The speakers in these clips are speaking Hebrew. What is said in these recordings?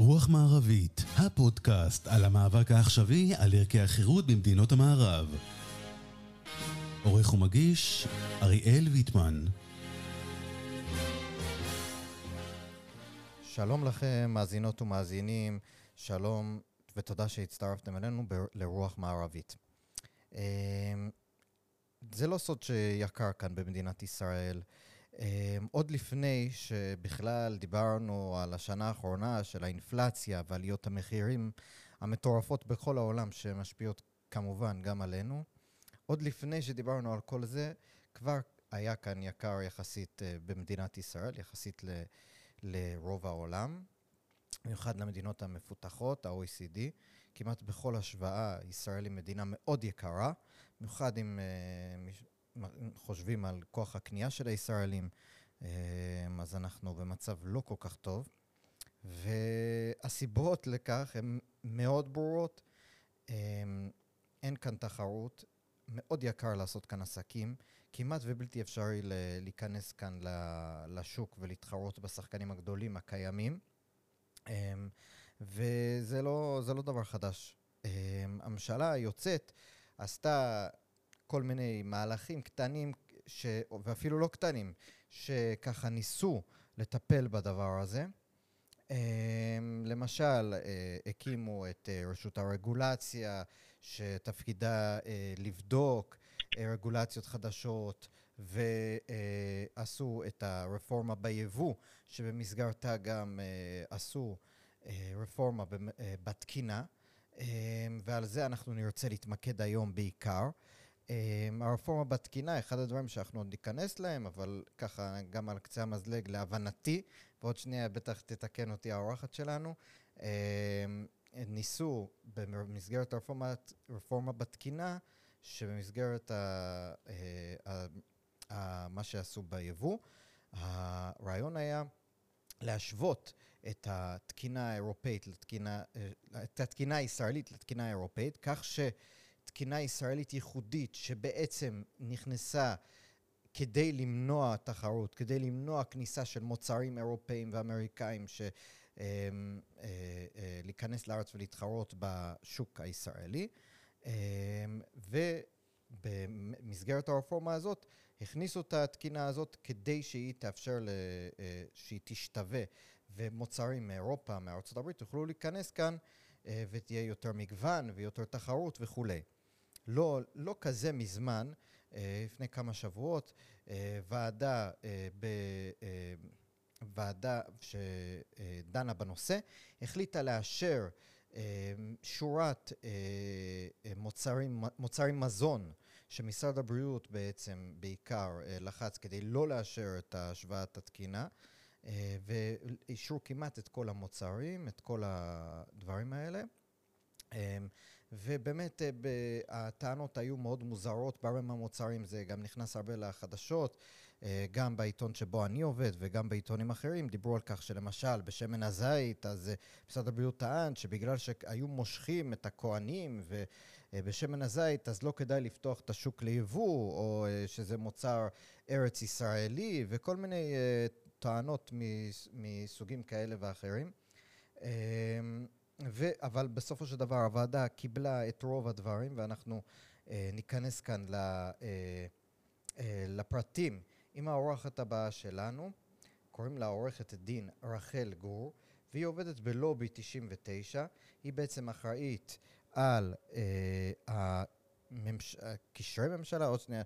רוח מערבית, הפודקאסט על המאבק העכשווי על ערכי החירות במדינות המערב. עורך ומגיש, אריאל ויטמן. שלום לכם, מאזינות ומאזינים, שלום ותודה שהצטרפתם אלינו ב- לרוח מערבית. אמ, זה לא סוד שיקר כאן במדינת ישראל. אמ, עוד לפני שבכלל דיברנו על השנה האחרונה של האינפלציה ועליות המחירים המטורפות בכל העולם, שמשפיעות כמובן גם עלינו, עוד לפני שדיברנו על כל זה, כבר היה כאן יקר יחסית אה, במדינת ישראל, יחסית ל... לרוב העולם, במיוחד למדינות המפותחות, ה-OECD. כמעט בכל השוואה, ישראל היא מדינה מאוד יקרה, במיוחד אם uh, חושבים על כוח הקנייה של הישראלים, uh, אז אנחנו במצב לא כל כך טוב. והסיבות לכך הן מאוד ברורות. Um, אין כאן תחרות, מאוד יקר לעשות כאן עסקים, כמעט ובלתי אפשרי להיכנס כאן לשוק ולהתחרות בשחקנים הגדולים הקיימים. אמ, וזה לא, לא דבר חדש. הממשלה היוצאת עשתה כל מיני מהלכים קטנים, ש... ואפילו לא קטנים, שככה ניסו לטפל בדבר הזה. אמ, למשל, אה, הקימו את אה, רשות הרגולציה, שתפקידה אה, לבדוק רגולציות חדשות, ועשו את הרפורמה ביבוא, שבמסגרתה גם עשו רפורמה בתקינה, ועל זה אנחנו נרצה להתמקד היום בעיקר. הרפורמה בתקינה, אחד הדברים שאנחנו עוד ניכנס להם, אבל ככה גם על קצה המזלג להבנתי, ועוד שנייה בטח תתקן אותי האורחת שלנו, ניסו במסגרת הרפורמה בתקינה, שבמסגרת ה, ה, ה, מה שעשו ביבוא, הרעיון היה להשוות את התקינה האירופאית לתקינה, את התקינה הישראלית לתקינה האירופאית, כך שתקינה ישראלית ייחודית שבעצם נכנסה כדי למנוע תחרות, כדי למנוע כניסה של מוצרים אירופאים ואמריקאים ש... אמ, אה, אה, להיכנס לארץ ולהתחרות בשוק הישראלי. ובמסגרת הרפורמה הזאת, הכניסו את התקינה הזאת כדי שהיא תאפשר, אה, שהיא תשתווה, ומוצרים מאירופה, מארצות הברית, יוכלו להיכנס כאן, ותהיה יותר מגוון ויותר תחרות וכולי. לא, לא כזה מזמן, לפני כמה שבועות, ועדה ב... ועדה שדנה בנושא, החליטה לאשר אה, שורת אה, אה, מוצרים, מוצרים מזון שמשרד הבריאות בעצם בעיקר לחץ כדי לא לאשר את השוואת התקינה, ואישרו כמעט את כל המוצרים, את כל הדברים האלה. ובאמת הטענות היו מאוד מוזרות בהרבה מהמוצרים, זה גם נכנס הרבה לחדשות. אה, גם בעיתון שבו אני עובד וגם בעיתונים אחרים, דיברו על כך שלמשל בשמן הזית, אז אה, משרד הבריאות טען שבגלל שהיו מושכים את הכוהנים ובשמן הזית, אז לא כדאי לפתוח את השוק ליבוא, או אה, שזה מוצר ארץ ישראלי, וכל מיני טענות מסוגים כאלה ואחרים. ו, אבל בסופו של דבר הוועדה קיבלה את רוב הדברים, ואנחנו אה, ניכנס כאן ל, אה, אה, לפרטים עם האורחת הבאה שלנו, קוראים לה עורכת דין רחל גור, והיא עובדת בלובי 99. היא בעצם אחראית על אה, הממש... קשרי ממשלה, עוד שנייה.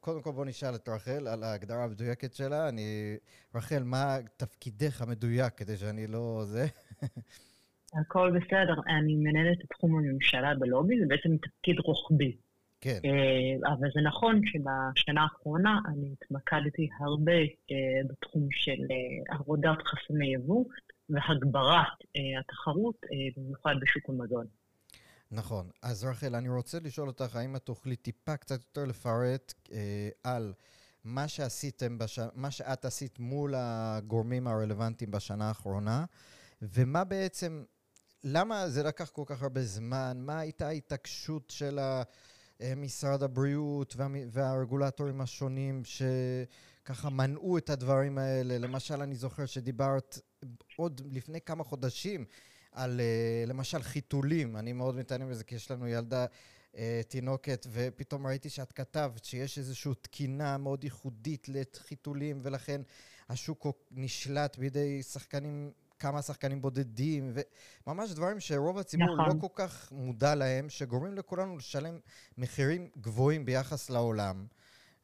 קודם כל בוא נשאל את רחל על ההגדרה המדויקת שלה. אני... רחל, מה תפקידך המדויק כדי שאני לא... זה? הכל בסדר. אני מנהלת את תחום הממשלה בלובי, זה בעצם תפקיד רוחבי. כן. אה, אבל זה נכון שבשנה האחרונה אני התמקדתי הרבה אה, בתחום של אה, עבודת חסמי יבוא והגברת התחרות, במיוחד בשוק המזון. נכון. אז רחל, אני רוצה לשאול אותך, האם את תוכלי טיפה קצת יותר לפרט אה, על מה שעשיתם, בש... מה שאת עשית מול הגורמים הרלוונטיים בשנה האחרונה, ומה בעצם, למה זה לקח כל כך הרבה זמן? מה הייתה ההתעקשות של. אה, משרד הבריאות וה, והרגולטורים השונים שככה מנעו את הדברים האלה. למשל, אני זוכר שדיברת עוד לפני כמה חודשים על uh, למשל חיתולים. אני מאוד מתעניין בזה, כי יש לנו ילדה uh, תינוקת, ופתאום ראיתי שאת כתבת שיש איזושהי תקינה מאוד ייחודית לחיתולים, ולכן השוק נשלט בידי שחקנים כמה שחקנים בודדים, וממש דברים שרוב הציבור לא נכון. לא כל כך מודע להם, שגורמים לכולנו לשלם מחירים גבוהים ביחס לעולם.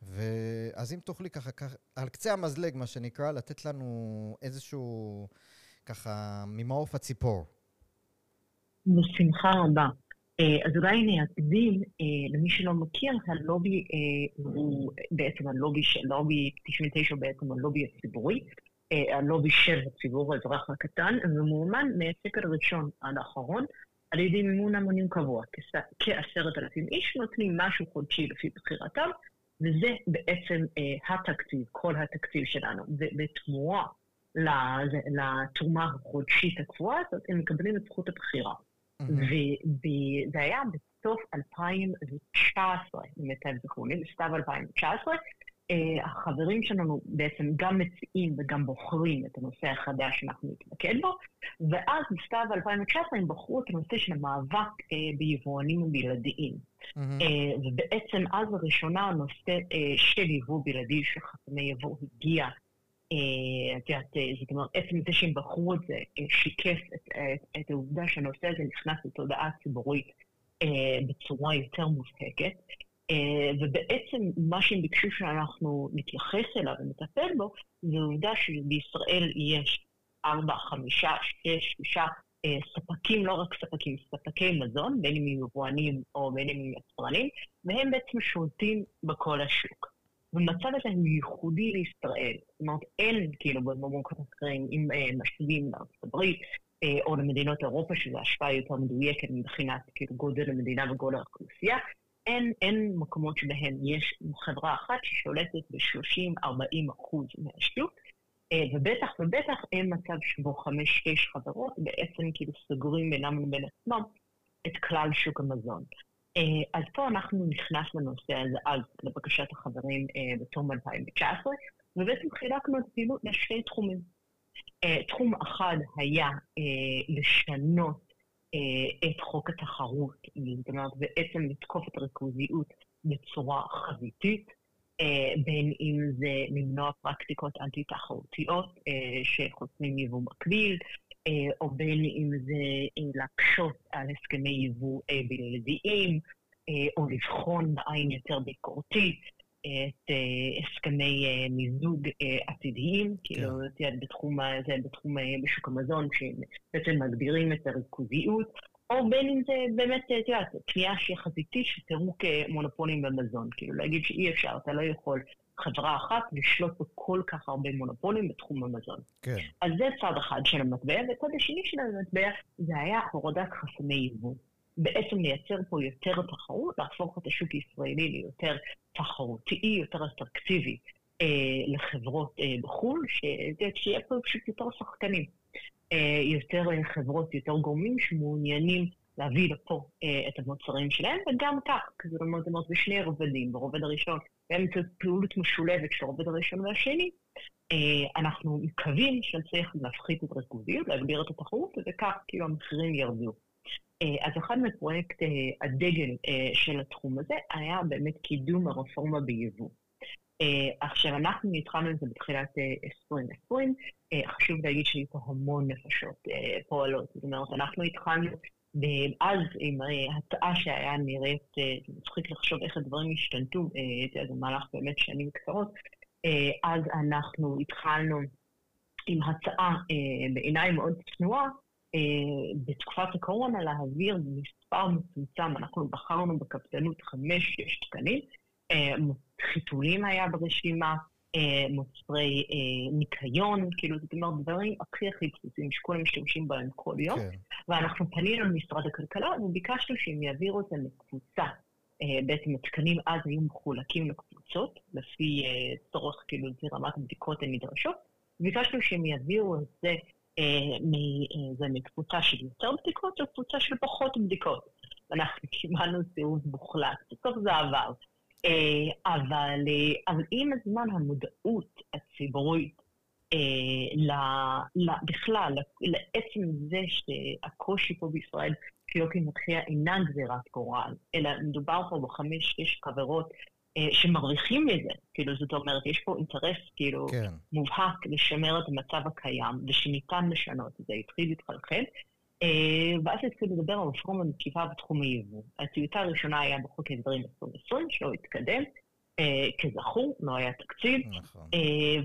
ואז אם תוכלי ככה, ככה, על קצה המזלג, מה שנקרא, לתת לנו איזשהו, ככה, ממעוף הציפור. בשמחה רבה. אה, אז אולי אני אקדים, אה, למי שלא מכיר, הלובי אה, הוא בעצם הלובי של לובי 99, בעצם הלובי הציבורי. אה, הלובי של הציבור האזרח הקטן, ומאומן מהסקר הראשון עד האחרון, על ידי מימון המונים קבוע. כעשרת אלפים איש נותנים משהו חודשי לפי בחירתם, וזה בעצם אה, התקציב, כל התקציב שלנו. ובתמורה לתרומה החודשית הקבועה הזאת, הם מקבלים את זכות הבחירה. וזה היה בסוף 2019, למיטב זכרוני, בסתיו 2019, אה, החברים שלנו בעצם גם מציעים וגם בוחרים את הנושא החדש שאנחנו נתמקד בו, ואז בסתיו 2019 הם בחרו את הנושא של המאבק אה, ביבואנים בלעדיים. Mm-hmm. אה, ובעצם אז לראשונה הנושא אה, של יבוא בלעדי, של חסמי יבוא, הגיע אה, את יודעת, אה, זאת אומרת, עצם זה שהם בחרו את זה, שיקף את, את, את העובדה שהנושא הזה נכנס לתודעה ציבורית אה, בצורה יותר מובהקת. אה, ובעצם מה שהם ביקשו שאנחנו נתייחס אליו ונטפל בו, זה עובדה שבישראל יש ארבע, חמישה, שש, שישה אה, ספקים, לא רק ספקים, ספקי מזון, בין אם יבואנים או בין אם יצרנים, והם בעצם שולטים בכל השוק. ומצב הזה הוא ייחודי לישראל. זאת אומרת, אין כאילו במקומות אחרים, אם אה, משווים לארצות הברית, או למדינות אירופה, שזו השפעה יותר מדויקת מבחינת כאילו גודל המדינה וגודל האוכלוסייה, אין, אין מקומות שבהם יש חברה אחת ששולטת ב-30-40 אחוז מהשוק, אה, ובטח ובטח אין מצב שבו חמש-שש חברות בעצם כאילו סוגרים בינם לבין עצמם את כלל שוק המזון. אה, אז פה אנחנו נכנס לנושא הזה אז לבקשת החברים אה, בתום 2019, ובעצם חילקנו את הפעילות לשני תחומים. תחום אחד היה לשנות את חוק התחרות, זאת אומרת, בעצם לתקוף את הריכוזיות בצורה חזיתית, אה, בין אם זה למנוע פרקטיקות אנטי-תחרותיות אה, שחוסמים יבוא מקביל, או בין אם זה להקשות על הסכמי יבוא בלעדיים, או לבחון בעין יותר ביקורתית את הסכמי מיזוג עתידיים, כאילו, כן. תראה, בתחום, זה בתחום, בשוק המזון, שבעצם מגבירים את הריכוזיות, או בין אם זה באמת, את יודעת, קנייה שהיא חזיתית שתראו כמונופולים במזון. כאילו, להגיד שאי אפשר, אתה לא יכול חברה אחת לשלוט בכל כך הרבה מונופולים בתחום המזון. כן. אז זה צד אחד של המטבע, וצד השני של המטבע זה היה הורדת חסמי יבוא. בעצם לייצר פה יותר תחרות, להפוך את השוק הישראלי ליותר תחרותי, יותר אטרקטיבי אה, לחברות אה, בחו"ל, שיהיה פה פשוט יותר שחקנים, אה, יותר אה, חברות, יותר גורמים שמעוניינים להביא לפה אה, את המוצרים שלהם, וגם כך, זאת אומרת, זאת אומרת, בשני הרבדים, ברובד הראשון, באמצעות פעילות משולבת של הרובד הראשון והשני, אה, אנחנו מקווים שנצליח להפחית את ריכוזיות, להגביר את התחרות, וכך כאילו המחירים ירדו. אה, אז אחד מפרויקט אה, הדגל אה, של התחום הזה היה באמת קידום הרפורמה ביבוא. עכשיו, אנחנו התחלנו את זה בתחילת 2020, חשוב להגיד שהיו פה המון נפשות פועלות. זאת אומרת, אנחנו התחלנו אז עם הצעה שהיה נראית, זה מצחיק לחשוב איך הדברים השתנתו, זה מהלך באמת שנים קצרות, אז אנחנו התחלנו עם הצעה בעיניי מאוד צנועה, בתקופת הקורונה להעביר מספר מצומצם, אנחנו בחרנו בקפדנות חמש-שש תקנים, אה, חיתולים היה ברשימה, אה, מוצרי ניקיון, כאילו זאת אומרת דברים הכי הכי בסיסיים שכולם משתמשים בהם כל יום, כן. ואנחנו פנינו למשרד הכלכלה וביקשנו שהם יעבירו את זה לקבוצה. בעצם התקנים אז היו מחולקים לקבוצות, לפי צורך, כאילו, לפי רמת הבדיקות הנדרשות. ביקשנו שהם יעבירו את זה אה, זה מקבוצה של יותר בדיקות או קבוצה של פחות בדיקות. אנחנו קיבלנו סירוב מוחלט, בסוף זה עבר. אה, אבל, אה, אבל עם הזמן המודעות הציבורית בכלל, לעצם זה שהקושי פה בישראל שיוקר מחיה אינה גזירת גורל, אלא מדובר פה בחמש-שש חברות אה, שמרוויחים מזה. כאילו, זאת אומרת, יש פה אינטרס, כאילו, כן. מובהק לשמר את המצב הקיים, ושניתן לשנות את זה, התחיל להתחלחל. אה, ואז התחילו לדבר על רפורמה מקיפה בתחום היבוא. הטיוטה הראשונה היה בחוק ההסדרים 2020, שלא התקדם. אה, כזכור, לא היה תקציב. נכון.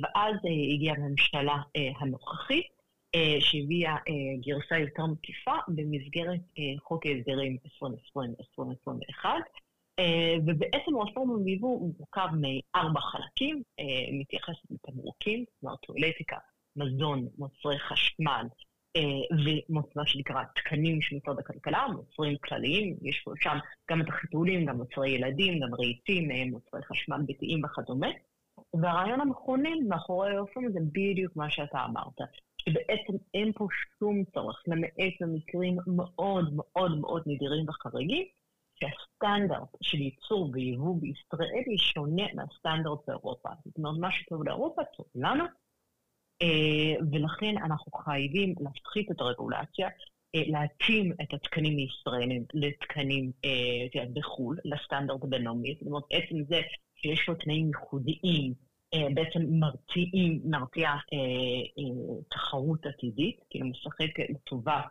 ואז הגיעה הממשלה הנוכחית, שהביאה גרסה יותר מקיפה במסגרת חוק ההסדרים 2020-2021. אה, ובעצם רפורמה ביבוא מורכב מארבע חלקים, אה, מתייחסת לתמרוקים, כלומר טואלטיקה, מזון, מוצרי חשמל אה, ומה שנקרא תקנים של משרד הכלכלה, מוצרים כלליים, יש פה שם גם את החיתולים, גם מוצרי ילדים, גם רהיטים, מוצרי חשמל ביתיים וכדומה. והרעיון המכונן מאחורי הרפורמה זה בדיוק מה שאתה אמרת, שבעצם אין פה שום צורך, למעט במקרים מאוד מאוד מאוד נדירים וחריגים, שהסטנדרט של ייצור ויבוא בישראל היא שונה מהסטנדרט באירופה. זאת אומרת, מה שטוב לאירופה טוב לנו, אה, ולכן אנחנו חייבים להפחית את הרגולציה, אה, להתאים את התקנים הישראלים לתקנים אה, בחו"ל, לסטנדרט הבינלאומי. זאת אומרת, עצם זה שיש לו תנאים ייחודיים, בעצם מרתיעים, מרתיעה תחרות עתידית, כאילו משחק לטובת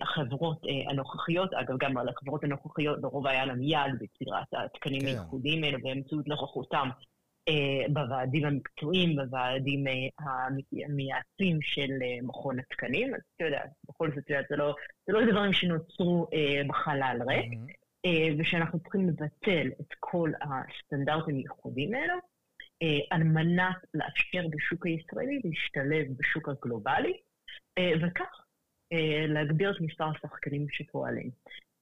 החברות אה, הנוכחיות, אגב, גם על החברות הנוכחיות לרוב היה להם יד ביצירת התקנים כן. הייחודיים האלה באמצעות נוכחותם אה, בוועדים המקצועיים, בוועדים המייעצים של מכון התקנים. אז אתה יודע, בכל זאת, זה לא, זה לא דברים שנוצרו בחלל ריק. ושאנחנו צריכים לבטל את כל הסטנדרטים הייחודיים האלו, על מנת לאפשר בשוק הישראלי להשתלב בשוק הגלובלי, וכך אה, להגביר את מספר השחקנים שפועלים.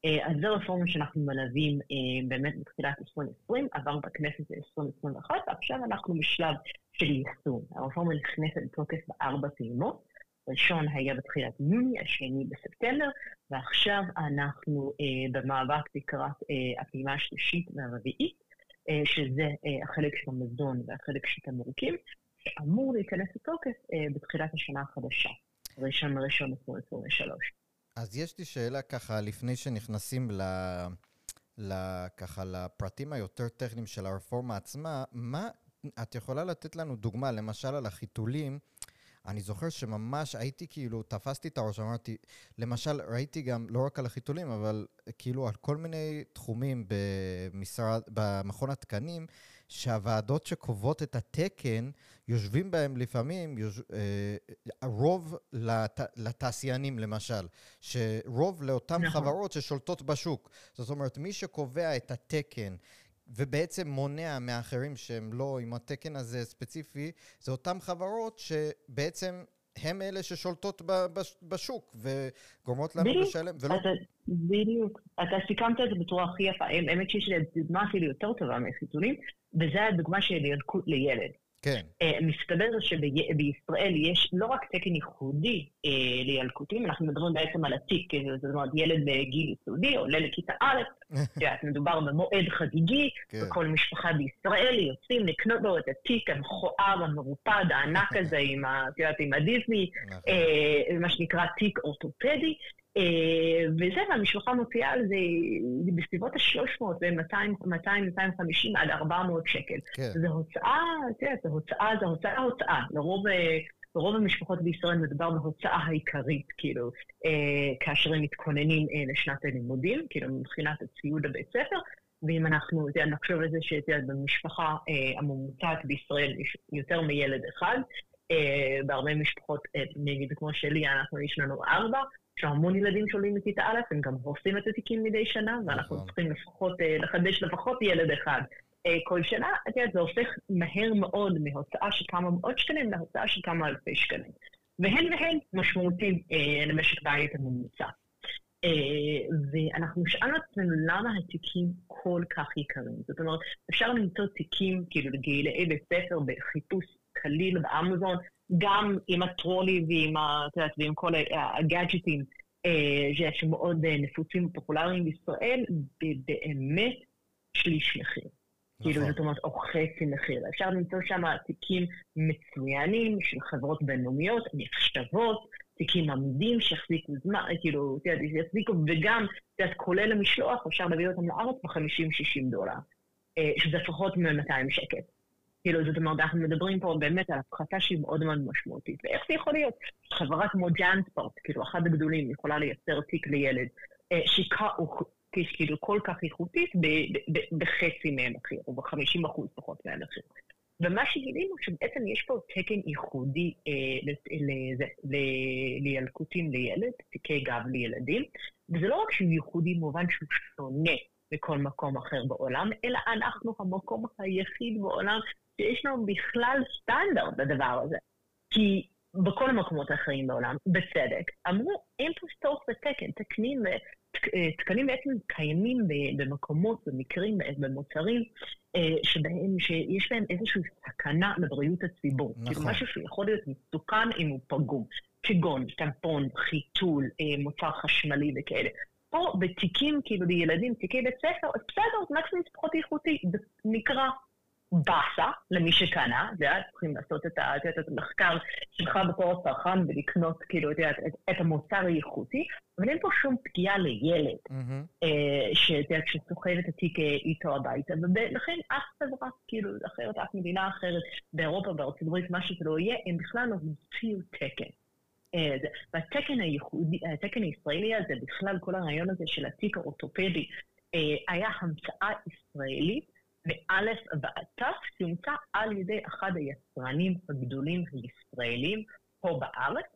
אה, אז זו רפורמה שאנחנו מלווים אה, באמת בתחילת 2020, עבר בכנסת ב-2021, ועכשיו אנחנו בשלב של יישום. הרפורמה נכנסת לתוקף בארבע פעימות. הראשון היה בתחילת יוני, השני בספטמבר, ועכשיו אנחנו במאבק לקראת הפעימה השלישית והרביעית, שזה החלק של המזון והחלק של תמרוקים, שאמור להיכנס לתוקף בתחילת השנה החדשה. ראשון לראשון 2023. אז יש לי שאלה ככה, לפני שנכנסים ל... ל... ככה לפרטים היותר טכניים של הרפורמה עצמה, מה, את יכולה לתת לנו דוגמה, למשל על החיתולים, אני זוכר שממש הייתי כאילו, תפסתי את הראש, אמרתי, למשל, ראיתי גם, לא רק על החיתולים, אבל כאילו על כל מיני תחומים במשרד, במכון התקנים, שהוועדות שקובעות את התקן, יושבים בהם לפעמים יוש... אה, רוב לת... לתעשיינים למשל, שרוב לאותן נכון. חברות ששולטות בשוק. זאת אומרת, מי שקובע את התקן ובעצם מונע מאחרים שהם לא עם התקן הזה ספציפי, זה אותן חברות שבעצם הם אלה ששולטות בשוק וגורמות לנו לשלם, ולא... בדיוק. אתה סיכמת את זה בצורה הכי יפה. האמת שיש לי דוגמה אפילו יותר טובה מחיתולים, וזו הדוגמה של ילקוט לילד. כן. Uh, מסתבר שבישראל יש לא רק תקן ייחודי uh, לילקוטים, אנחנו מדברים בעצם על התיק, זאת אומרת, ילד בגיל יסודי עולה לכיתה א', את מדובר במועד חגיגי, כן. וכל משפחה בישראל יוצאים לקנות לו את התיק המכוער, המרופד, הענק הזה, עם, ה, עם הדיסני, uh, מה שנקרא תיק אורתופדי. אה, וזה, והמשפחה מוציאה על זה בסביבות ה-300 ו-200, 250 עד 400 שקל. כן. זו הוצאה, אתה יודע, זו הוצאה, זו הוצאה, הוצאה. לרוב... אה, ברוב המשפחות בישראל מדובר בהוצאה העיקרית, כאילו, אה, כאשר הם מתכוננים אה, לשנת הלימודים, כאילו, מבחינת הציוד לבית ספר, ואם אנחנו, אתה יודע, נחשוב על זה שאתה יודע, במשפחה אה, הממוצעת בישראל יש יותר מילד אחד, אה, בהרבה משפחות, אה, נגיד כמו שלי, אנחנו, יש לנו ארבע, יש המון ילדים שעולים מכיתה א', הם גם הורסים את התיקים מדי שנה, ואנחנו נכון. צריכים לפחות, אה, לחדש לפחות ילד אחד אה, כל שנה. את יודעת, זה הופך מהר מאוד מהוצאה של כמה מאות שקלים להוצאה של כמה אלפי שקלים. והן והן משמעותיים אה, למשק בית הממוצע. ואנחנו שאלנו את עצמנו למה התיקים כל כך יקרים. זאת אומרת, אפשר למצוא תיקים, כאילו, לגילאי בית ספר בחיפוש קליל באמזון, גם עם הטרולי ועם, את יודעת, ועם כל הגאדג'טים אה, שמאוד אה, נפוצים ופופולריים בישראל, באמת שליש מחיר. כאילו, נכון. זאת אומרת, או חצי מחיר. אפשר למצוא שם תיקים מצוינים של חברות בינלאומיות, נחשבות, תיקים עמידים שיחזיקו זמן, כאילו, את יודעת, יחזיקו, וגם, את יודעת, כולל המשלוח, אפשר להביא אותם לארץ ב-50-60 דולר, אה, שזה לפחות מ-200 שקל. כאילו, זאת אומרת, אנחנו מדברים פה באמת על הפחתה שהיא מאוד מאוד משמעותית. ואיך זה יכול להיות? חברה כמו ג'אנספורט, כאילו, אחד הגדולים, יכולה לייצר תיק לילד, אה, שהיא כאילו כל כך איכותית בחצי מהמחיר, או ב-50 אחוז פחות מהמחיר. ומה שגילינו שבעצם יש פה תקן ייחודי אה, לילקוטים לילד, תיקי גב לילדים, וזה לא רק שהוא ייחודי במובן שהוא שונה מכל מקום אחר בעולם, אלא אנחנו המקום היחיד בעולם שיש לנו בכלל סטנדרט לדבר הזה. כי בכל המקומות האחרים בעולם, בצדק, אמרו, אין פה צורך בתקן, תקנים, אה, תקנים בעצם קיימים במקומות, במקרים, במוצרים, אה, שבהם, שיש בהם איזושהי סכנה לבריאות הציבור. נכון. כאילו משהו שיכול להיות מסוכן אם הוא פגום, כגון טמפון, חיתול, אה, מוצר חשמלי וכאלה. פה בתיקים, כאילו לילדים, תיקי בית ספר, בסדר, מקסימום פחות איכותי, נקרא באסה למי שקנה, את יודעת, צריכים לעשות את, ה, את, המחקר שלך בתור הצרכן ולקנות, כאילו, את את, את המוצר האיכותי, אבל אין פה שום פגיעה לילד, Mm-hmm. אה, שסוחב את התיק אה, איתו הביתה, ולכן אף חברה, כאילו, אחרת, אף מדינה אחרת, באירופה, בארצות הברית, מה שזה לא יהיה, הם בכלל לא המציאו תקן. אה, זה- והתקן הייחודי, התקן הישראלי הזה, בכלל כל הרעיון הזה של התיק האורתופדי, אה, היה המצאה ישראלית, מאלף ועד תף, שהומצא על ידי אחד היצרנים הגדולים הישראלים פה בארץ,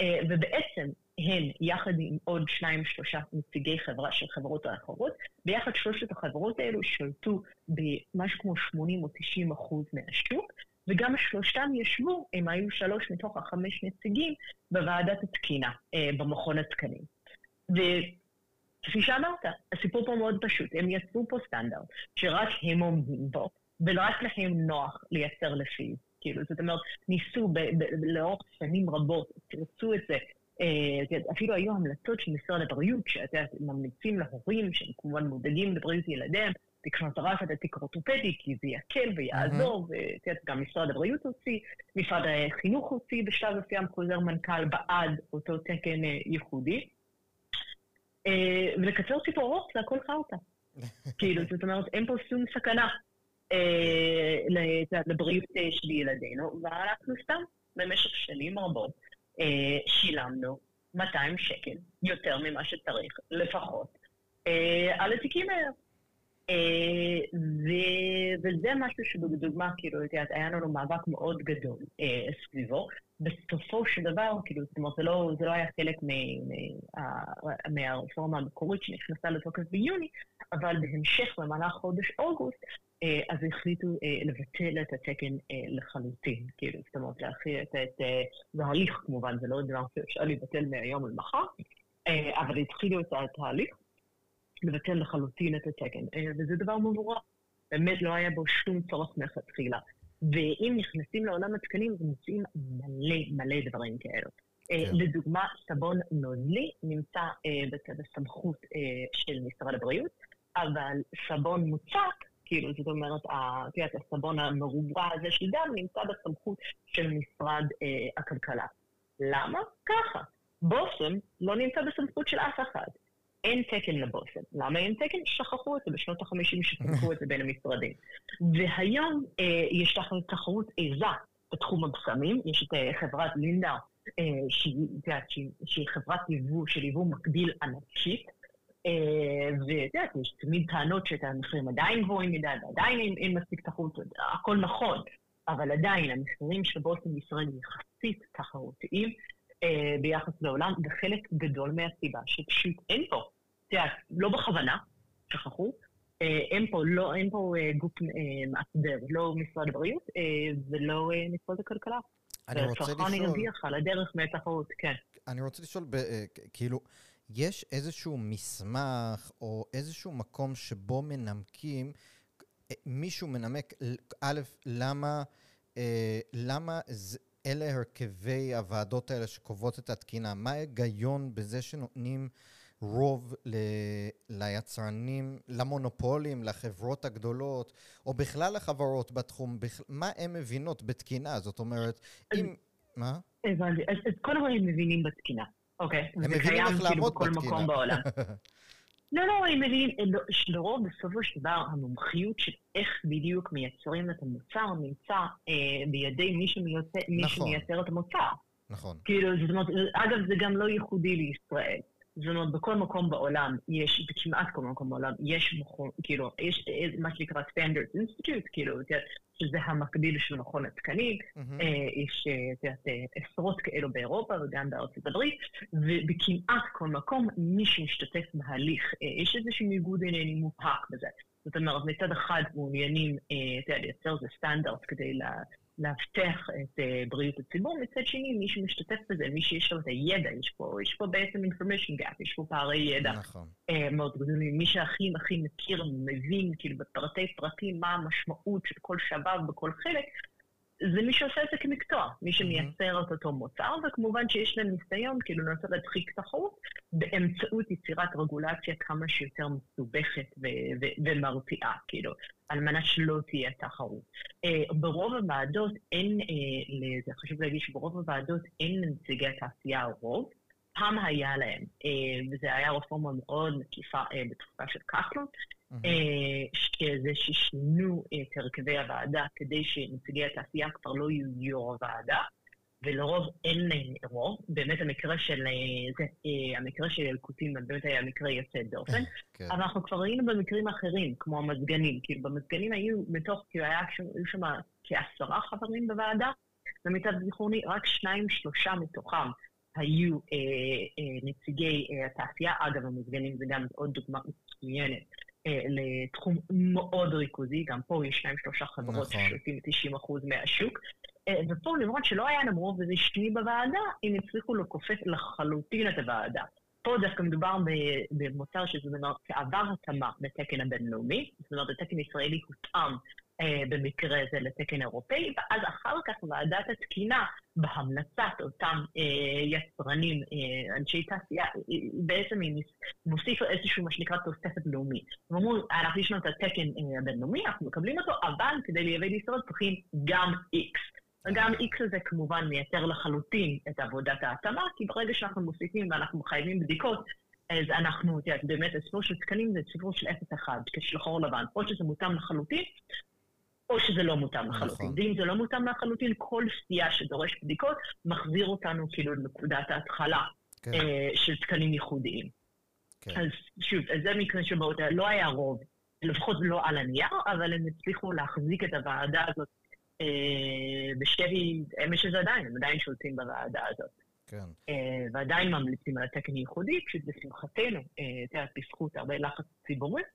אה, ובעצם הן, יחד עם עוד שניים, שלושה נציגי חברה של חברות האחרות, ביחד שלושת החברות האלו שלטו במשהו כמו 80 או 90 אחוז מהשוק, וגם שלושתם ישבו, הם היו שלוש מתוך החמש נציגים, בוועדת התקינה, אה, במכון התקנים. וכפי שאמרת, הסיפור פה מאוד פשוט, הם יצרו פה סטנדרט שרק הם עומדים בו, ורק להם נוח לייצר לפיו. כאילו, זאת אומרת, ניסו לאורך שנים רבות, תרצו את זה, אה, יודעת, אפילו היו המלצות של משרד הבריאות, שאת יודעת, ממליצים להורים שהם כמובן מודאגים לבריאות ילדיהם, לקנות רק את התיק האורתופדי, כי זה יקל ויעזור, ואת יודעת, גם משרד הבריאות הוציא, משרד החינוך הוציא בשלב מסוים חוזר מנכ"ל בעד אותו תקן אה, ייחודי. אה, ולקצר סיפור ארוך, זה הכל חרטא. כאילו, זאת אומרת, אין פה שום סכנה אה, לבריאות אה, של ילדינו, ואנחנו סתם במשך שנים רבות שילמנו 200 שקל, יותר ממה שצריך, לפחות, על התיקים האלה. אה, וזה משהו שבדוגמה, כאילו, את יודעת, היה לנו מאבק מאוד גדול אה, סביבו. בסופו של דבר, כאילו, זאת אומרת, זה לא, זה לא היה חלק מהרפורמה המקורית שנכנסה לתוקף ביוני, אבל בהמשך, במהלך חודש אוגוסט, אה, אז החליטו לבטל את התקן לחלוטין. כאילו, זאת אומרת, להכיל את, זה הליך כמובן, זה לא דבר שאפשר לבטל מהיום למחר, אבל התחילו את התהליך. לבטל לחלוטין את התקן, אה, וזה דבר מבורך. באמת לא היה בו שום צורך מלכתחילה. ואם נכנסים לעולם התקנים, מוצאים מלא מלא דברים כאלו. אה, כן. לדוגמה, סבון נוזלי נמצא אה, בסמכות אה, של משרד הבריאות, אבל סבון מוצק, כאילו, זאת אומרת, את הסבון המרובע הזה של דם נמצא בסמכות של משרד אה, הכלכלה. למה? ככה. בושם לא נמצא בסמכות של אף אחד. אין תקן לבושם. למה אין תקן? שכחו את זה בשנות ה-50 שפתחו את זה בין המשרדים. והיום אה, יש תח- תחרות עיזה בתחום הבשמים, יש את אה, חברת לינדאו, אה, שהיא, שהיא, שהיא חברת יבוא של יבוא מקביל ענקית, אה, ואת יודעת, יש תמיד טענות שאת המחירים עדיין גבוהים מדי, ועדיין אין, אין מספיק תחרות, הכל נכון, אבל עדיין המחירים של בושם בישראל יחסית תחרותיים. אה, ביחס לעולם, וחלק גדול מהסיבה שפשוט אין פה, את יודעת, לא בכוונה, שכחו, אה, אין פה, לא, אין פה אה, גוף אה, מאסדר, לא משרד הבריאות אה, ולא אה, משרד הכלכלה. אני רוצה והצרכן לשאול, ירוויח על הדרך מהתחרות, כן. אני רוצה לשאול, ב- אה, כאילו, יש איזשהו מסמך או איזשהו מקום שבו מנמקים, אה, מישהו מנמק, א', למה, אה, למה זה, אלה הרכבי הוועדות האלה שקובעות את התקינה? מה ההיגיון בזה שנותנים רוב ל... ליצרנים, למונופולים, לחברות הגדולות, או בכלל לחברות בתחום, בכ... מה הן מבינות בתקינה? זאת אומרת, אם... מה? הבנתי. אז, קודם כל הם מבינים בתקינה, אוקיי? הם מבינים איך כאילו לעמוד בכל בתקינה. מקום בעולם. לא, לא, הם מבינים, לא- לרוב בסופו של דבר המומחיות של איך בדיוק מייצרים את המוצר נמצא אה, בידי מי שמייצר, מי נכון. שמייצר את המוצר. נכון. כאילו, זאת אומרת, אגב, זה גם לא ייחודי לישראל. אומרת, בכל מקום בעולם יש, בכמעט כל מקום בעולם, יש מכון, כאילו, יש מה שנקרא Standards Institute, כאילו, שזה המקביל של מכון התקנים. אה, יש, אה, אה, עשרות כאלו באירופה וגם בארצות הברית, ובכמעט כל מקום מי שמשתתף בהליך, יש איזשהו ניגוד עניינים מובהק בזה. זאת אומרת, מצד אחד מעוניינים, אתה יודע, לייצר איזה סטנדרט כדי לה- להבטיח את אה, בריאות הציבור, מצד שני, מי שמשתתף בזה, מי שיש לו את הידע, יש פה, יש פה בעצם information gap, יש פה פערי ידע נכון. אה, מאוד גדולים. מי שהכי הכי מכיר, מבין, כאילו, בפרטי פרטים, מה המשמעות של כל שבב בכל חלק, זה מי שעושה את זה כמקצוע, מי שמייצר את אותו מוצר, וכמובן שיש להם ניסיון, כאילו, לנסות להדחיק תחרות באמצעות יצירת רגולציה כמה שיותר מסובכת ו- ו- ומרתיעה, כאילו, על מנת שלא תהיה תחרות. אה, ברוב הוועדות אין, אה, זה חשוב להגיד שברוב הוועדות אין לנציגי התעשייה רוב, פעם היה להם, אה, וזה היה רפורמה מאוד מקיפה אה, בתקופה של כחלון, מהמם. אה, שזה ששינו את הרכבי הוועדה כדי שנציגי התעשייה כבר לא יהיו יו"ר הוועדה, ולרוב אין להם רוב. באמת המקרה של, אה, זה, אה, המקרה של ילקוטים באמת היה מקרה יוצא דופן, כן. אבל אנחנו כבר ראינו במקרים אחרים, כמו המזגנים. כאילו במזגנים היו מתוך, כאילו היה היו שם כעשרה חברים בוועדה, למיטב זיכרוני רק שניים, שלושה מתוכם היו אה, אה, נציגי אה, התעשייה. אגב, המזגנים זה גם עוד דוגמה מצוינת לתחום מאוד ריכוזי, גם פה יש שניים, שלושה חברות נכון. ששולטים 90% מהשוק. אה, ופה למרות שלא היה להם רוב רשמי בוועדה, הם הצליחו לכופף לחלוטין את הוועדה. פה דווקא מדובר במוצר שזה אומר שעבר התאמה בתקן הבינלאומי, זאת אומרת התקן הישראלי הותאם במקרה הזה לתקן אירופאי, ואז אחר כך ועדת התקינה בהמלצת אותם אה, יצרנים, אה, אנשי תעשייה, היא- בעצם היא מוסיפה איזשהו מה שנקרא תוספת לאומית. הם אמרו, אנחנו יש לנו את התקן אה, הבינלאומי, אנחנו מקבלים אותו, אבל כדי לייבא לישראל צריכים גם X. וגם X הזה כמובן מייתר לחלוטין את עבודת ההתאמה, כי ברגע שאנחנו מוסיפים ואנחנו מחייבים בדיקות, אז אנחנו, את יודעת, באמת הסיפור של תקנים זה סיפור של 0-1, כשל חור לבן, או שזה מותאם לחלוטין, או שזה לא מותאם לחלוטין. נכון. ואם זה לא מותאם לחלוטין, כל סטייה שדורש בדיקות מחזיר אותנו כאילו לנקודת ההתחלה כן. אה, של תקנים ייחודיים. כן. אז שוב, אז זה מקרה שבו לא היה רוב, לפחות לא על הנייר, אבל הם הצליחו להחזיק את הוועדה הזאת אה, בשבי, אמש שזה עדיין, הם עדיין שולטים בוועדה הזאת. כן. אה, ועדיין ממליצים על התקן ייחודי, כשלשמחתנו, אה, את יודעת, בזכות הרבה לחץ ציבורי, אה,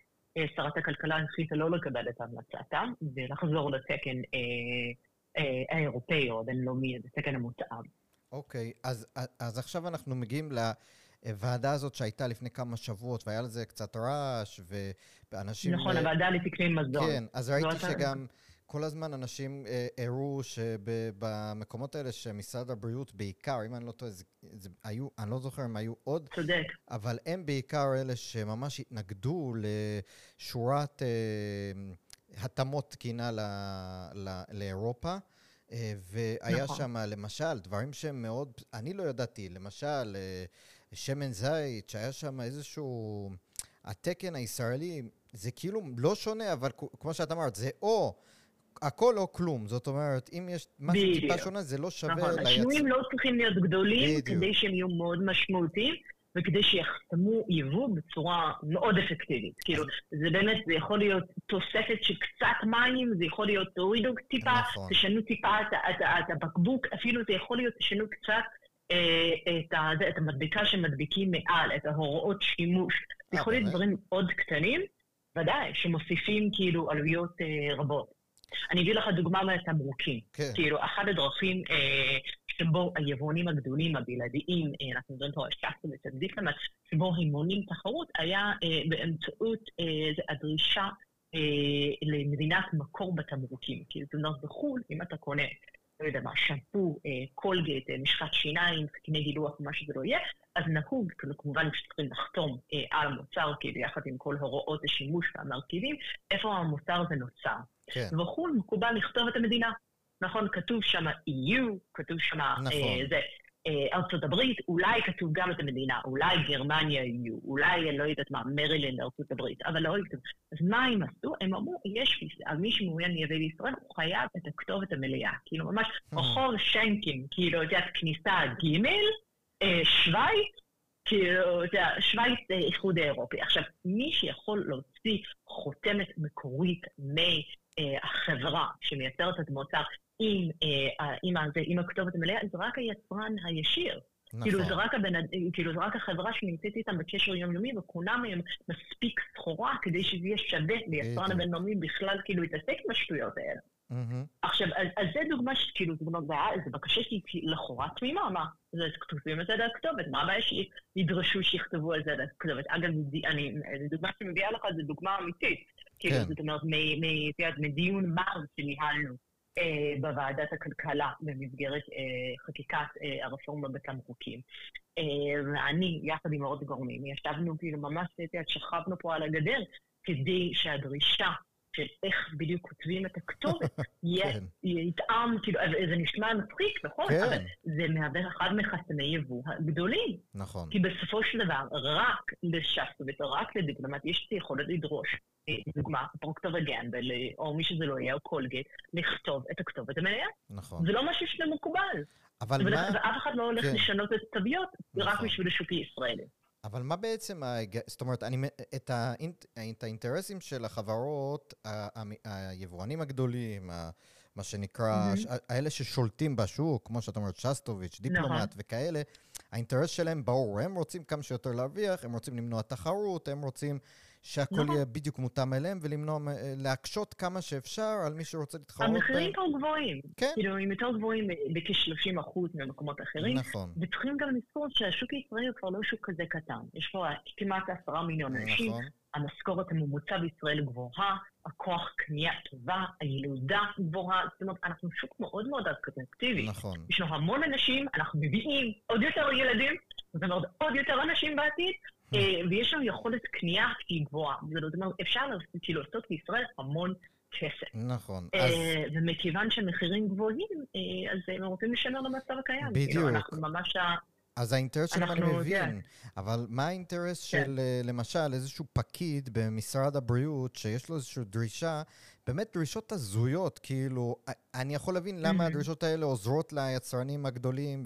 שרת הכלכלה החליטה לא לקבל את המלצתם, ולחזור לתקן אה, אה, האירופאי או הבינלאומי, את התקן המותאם. אוקיי, אז, אז עכשיו אנחנו מגיעים לוועדה הזאת שהייתה לפני כמה שבועות, והיה לזה קצת רעש, ואנשים... נכון, אה, הוועדה לתקני מזון. כן, אז ראיתי שגם כל הזמן אנשים אה, הראו שבמקומות האלה שמשרד הבריאות בעיקר, אם אני לא טועה, זה, היו, אני לא זוכר אם היו עוד, צודק. אבל הם בעיקר אלה שממש התנגדו לשורת אה, התאמות תקינה ל, ל, לאירופה. אה, והיה נכון. שם למשל דברים שהם מאוד, אני לא ידעתי, למשל אה, שמן זית, שהיה שם איזשהו, התקן הישראלי זה כאילו לא שונה, אבל כמו שאת אמרת, זה או הכל או כלום. זאת אומרת, אם יש משהו טיפה. שונה, זה לא שווה נכון, ליצ... השינויים לא צריכים להיות גדולים בדיוק. כדי שהם יהיו מאוד משמעותיים. וכדי שיחתמו יבוא בצורה מאוד אפקטיבית. כאילו, זה באמת, זה יכול להיות תוספת של קצת מים, זה יכול להיות תורידו טיפה, נכון. תשנו טיפה את, הבקבוק, אפילו זה יכול להיות תשנו קצת אה, את, ה, את המדבקה שמדביקים מעל, את ההוראות שימוש. זה אה, יכול להיות? דברים מאוד קטנים, ודאי, שמוסיפים כאילו עלויות אה, רבות. אני אביא לך דוגמה מהתמרוקים. כן, כאילו, אחת הדרכים אה, שבו היבואנים הגדולים, הבלעדיים, אה, אנחנו מדברים פה על שחטה וצדיפלמט, שבו הם מונעים תחרות, היה אה, באמצעות אה, הדרישה אה, למדינת מקור בתמרוקים. כאילו, זאת אומרת, בחו"ל, אם אתה קונה לא יודע מה, שמפו, קולגייט, משחת שיניים, סכיני גילוח, מה שזה לא יהיה, אז נהוג, כאילו כמובן שצריכים לחתום על המוצר, כאילו יחד עם כל הוראות השימוש והמרכיבים, איפה המוצר הזה נוצר. כן. וכו' מקובל לכתוב את המדינה. נכון, כתוב שם EU, כתוב שם נכון. אה, זה, אה, ארצות הברית, אולי כתוב גם את המדינה, אולי גרמניה EU, אולי, לא יודעת מה, מרילנד ארצות הברית, אבל לא כתוב. אז מה הם עשו? הם אמרו, יש, על מי שמעוניין לייבא לישראל, הוא חייב את הכתובת המלאה. כאילו, ממש. רחוב שנקים, כאילו, את יודעת, כניסה ג', אה, שווייץ, כאילו, אתה יודע, שווייץ זה איחוד האירופי. עכשיו, מי שיכול להוציא חותמת מקורית מהחברה שמייצרת את המוצר עם, אה, עם, הזה, עם הכתובת המלאה, זה רק היצרן הישיר. נכון. כאילו זה רק, הבן, כאילו זה רק החברה שנמצאת איתם בקשר יומיומי וקונה מהם מספיק סחורה כדי שזה יהיה שווה ליצרן הבינלאומי בכלל כאילו להתעסק עם השטויות האלה. Mm-hmm. עכשיו, אז, אז זה דוגמה שכאילו, זה, זה בקשה שהיא לכאורה תמימה, מה? זה כתובים את זה על הכתובת, מה הבעיה שידרשו שיכתבו על זה על הכתובת? אגב, אני, דוגמה שמביאה לך זה דוגמה אמיתית. כאילו, כן. זאת אומרת, מדיון מר שניהלנו. אה, בוועדת הכלכלה במסגרת אה, חקיקת אה, הרפורמה בתמרוקים. ואני, יחד עם עוד גורמים, ישבנו כאילו ממש, שכבנו פה על הגדר כדי שהדרישה של איך בדיוק כותבים את הכתובת, כן. יטעם, כאילו, זה נשמע מצחיק, נכון? כן. אבל זה מהווה אחד מחסמי יבוא הגדולים. נכון. כי בסופו של דבר, רק לשסטוביץ, רק לדיפלומט, יש את היכולת לדרוש, אה, דוגמה, פרוקטור וגמבל, או מי שזה לא יהיה, או קולגייט, לכתוב את הכתובת המלאה. נכון. זה לא משהו שזה מקובל. אבל מה... ואף אחד לא הולך כן. לשנות את התוויות, נכון. רק בשביל השוק הישראלי. אבל מה בעצם, זאת אומרת, אני, את, האינט, את האינטרסים של החברות, היבואנים הגדולים, מה שנקרא, mm-hmm. האלה ששולטים בשוק, כמו שאת אומרת, שסטוביץ', נכון. דיפלומט נכון. וכאלה, האינטרס שלהם ברור, הם רוצים כמה שיותר להרוויח, הם רוצים למנוע תחרות, הם רוצים שהכל נכון. יהיה בדיוק מותאם אליהם, ולמנוע, להקשות כמה שאפשר על מי שרוצה להתחרות. המחירים פה גבוהים. כן. כאילו, הם יותר גבוהים בכ-30 אחוז ממקומות אחרים. נכון. וצריכים גם לזכור שהשוק הישראלי הוא כבר לא שוק כזה קטן. יש פה כמעט עשרה מיליון אנשים. נכון. המשכורת הממוצע בישראל גבוהה, הכוח קנייה טובה, הילודה גבוהה, זאת אומרת, אנחנו שוק מאוד מאוד אטרקטיבי. נכון. יש לנו המון אנשים, אנחנו מביאים עוד יותר ילדים, זאת אומרת, עוד יותר אנשים בעתיד, אה, ויש לנו יכולת קנייה שהיא גבוהה. זאת אומרת, אפשר כאילו לעשות בישראל המון כסף. נכון. אה, ומכיוון שמחירים גבוהים, אה, אז הם רוצים לשמר למצב הקיים. בדיוק. כאילו, אנחנו ממש... אז האינטרס שלהם אני מבין, אבל מה האינטרס כן. של למשל איזשהו פקיד במשרד הבריאות שיש לו איזושהי דרישה, באמת דרישות הזויות, כאילו, אני יכול להבין למה הדרישות האלה עוזרות ליצרנים הגדולים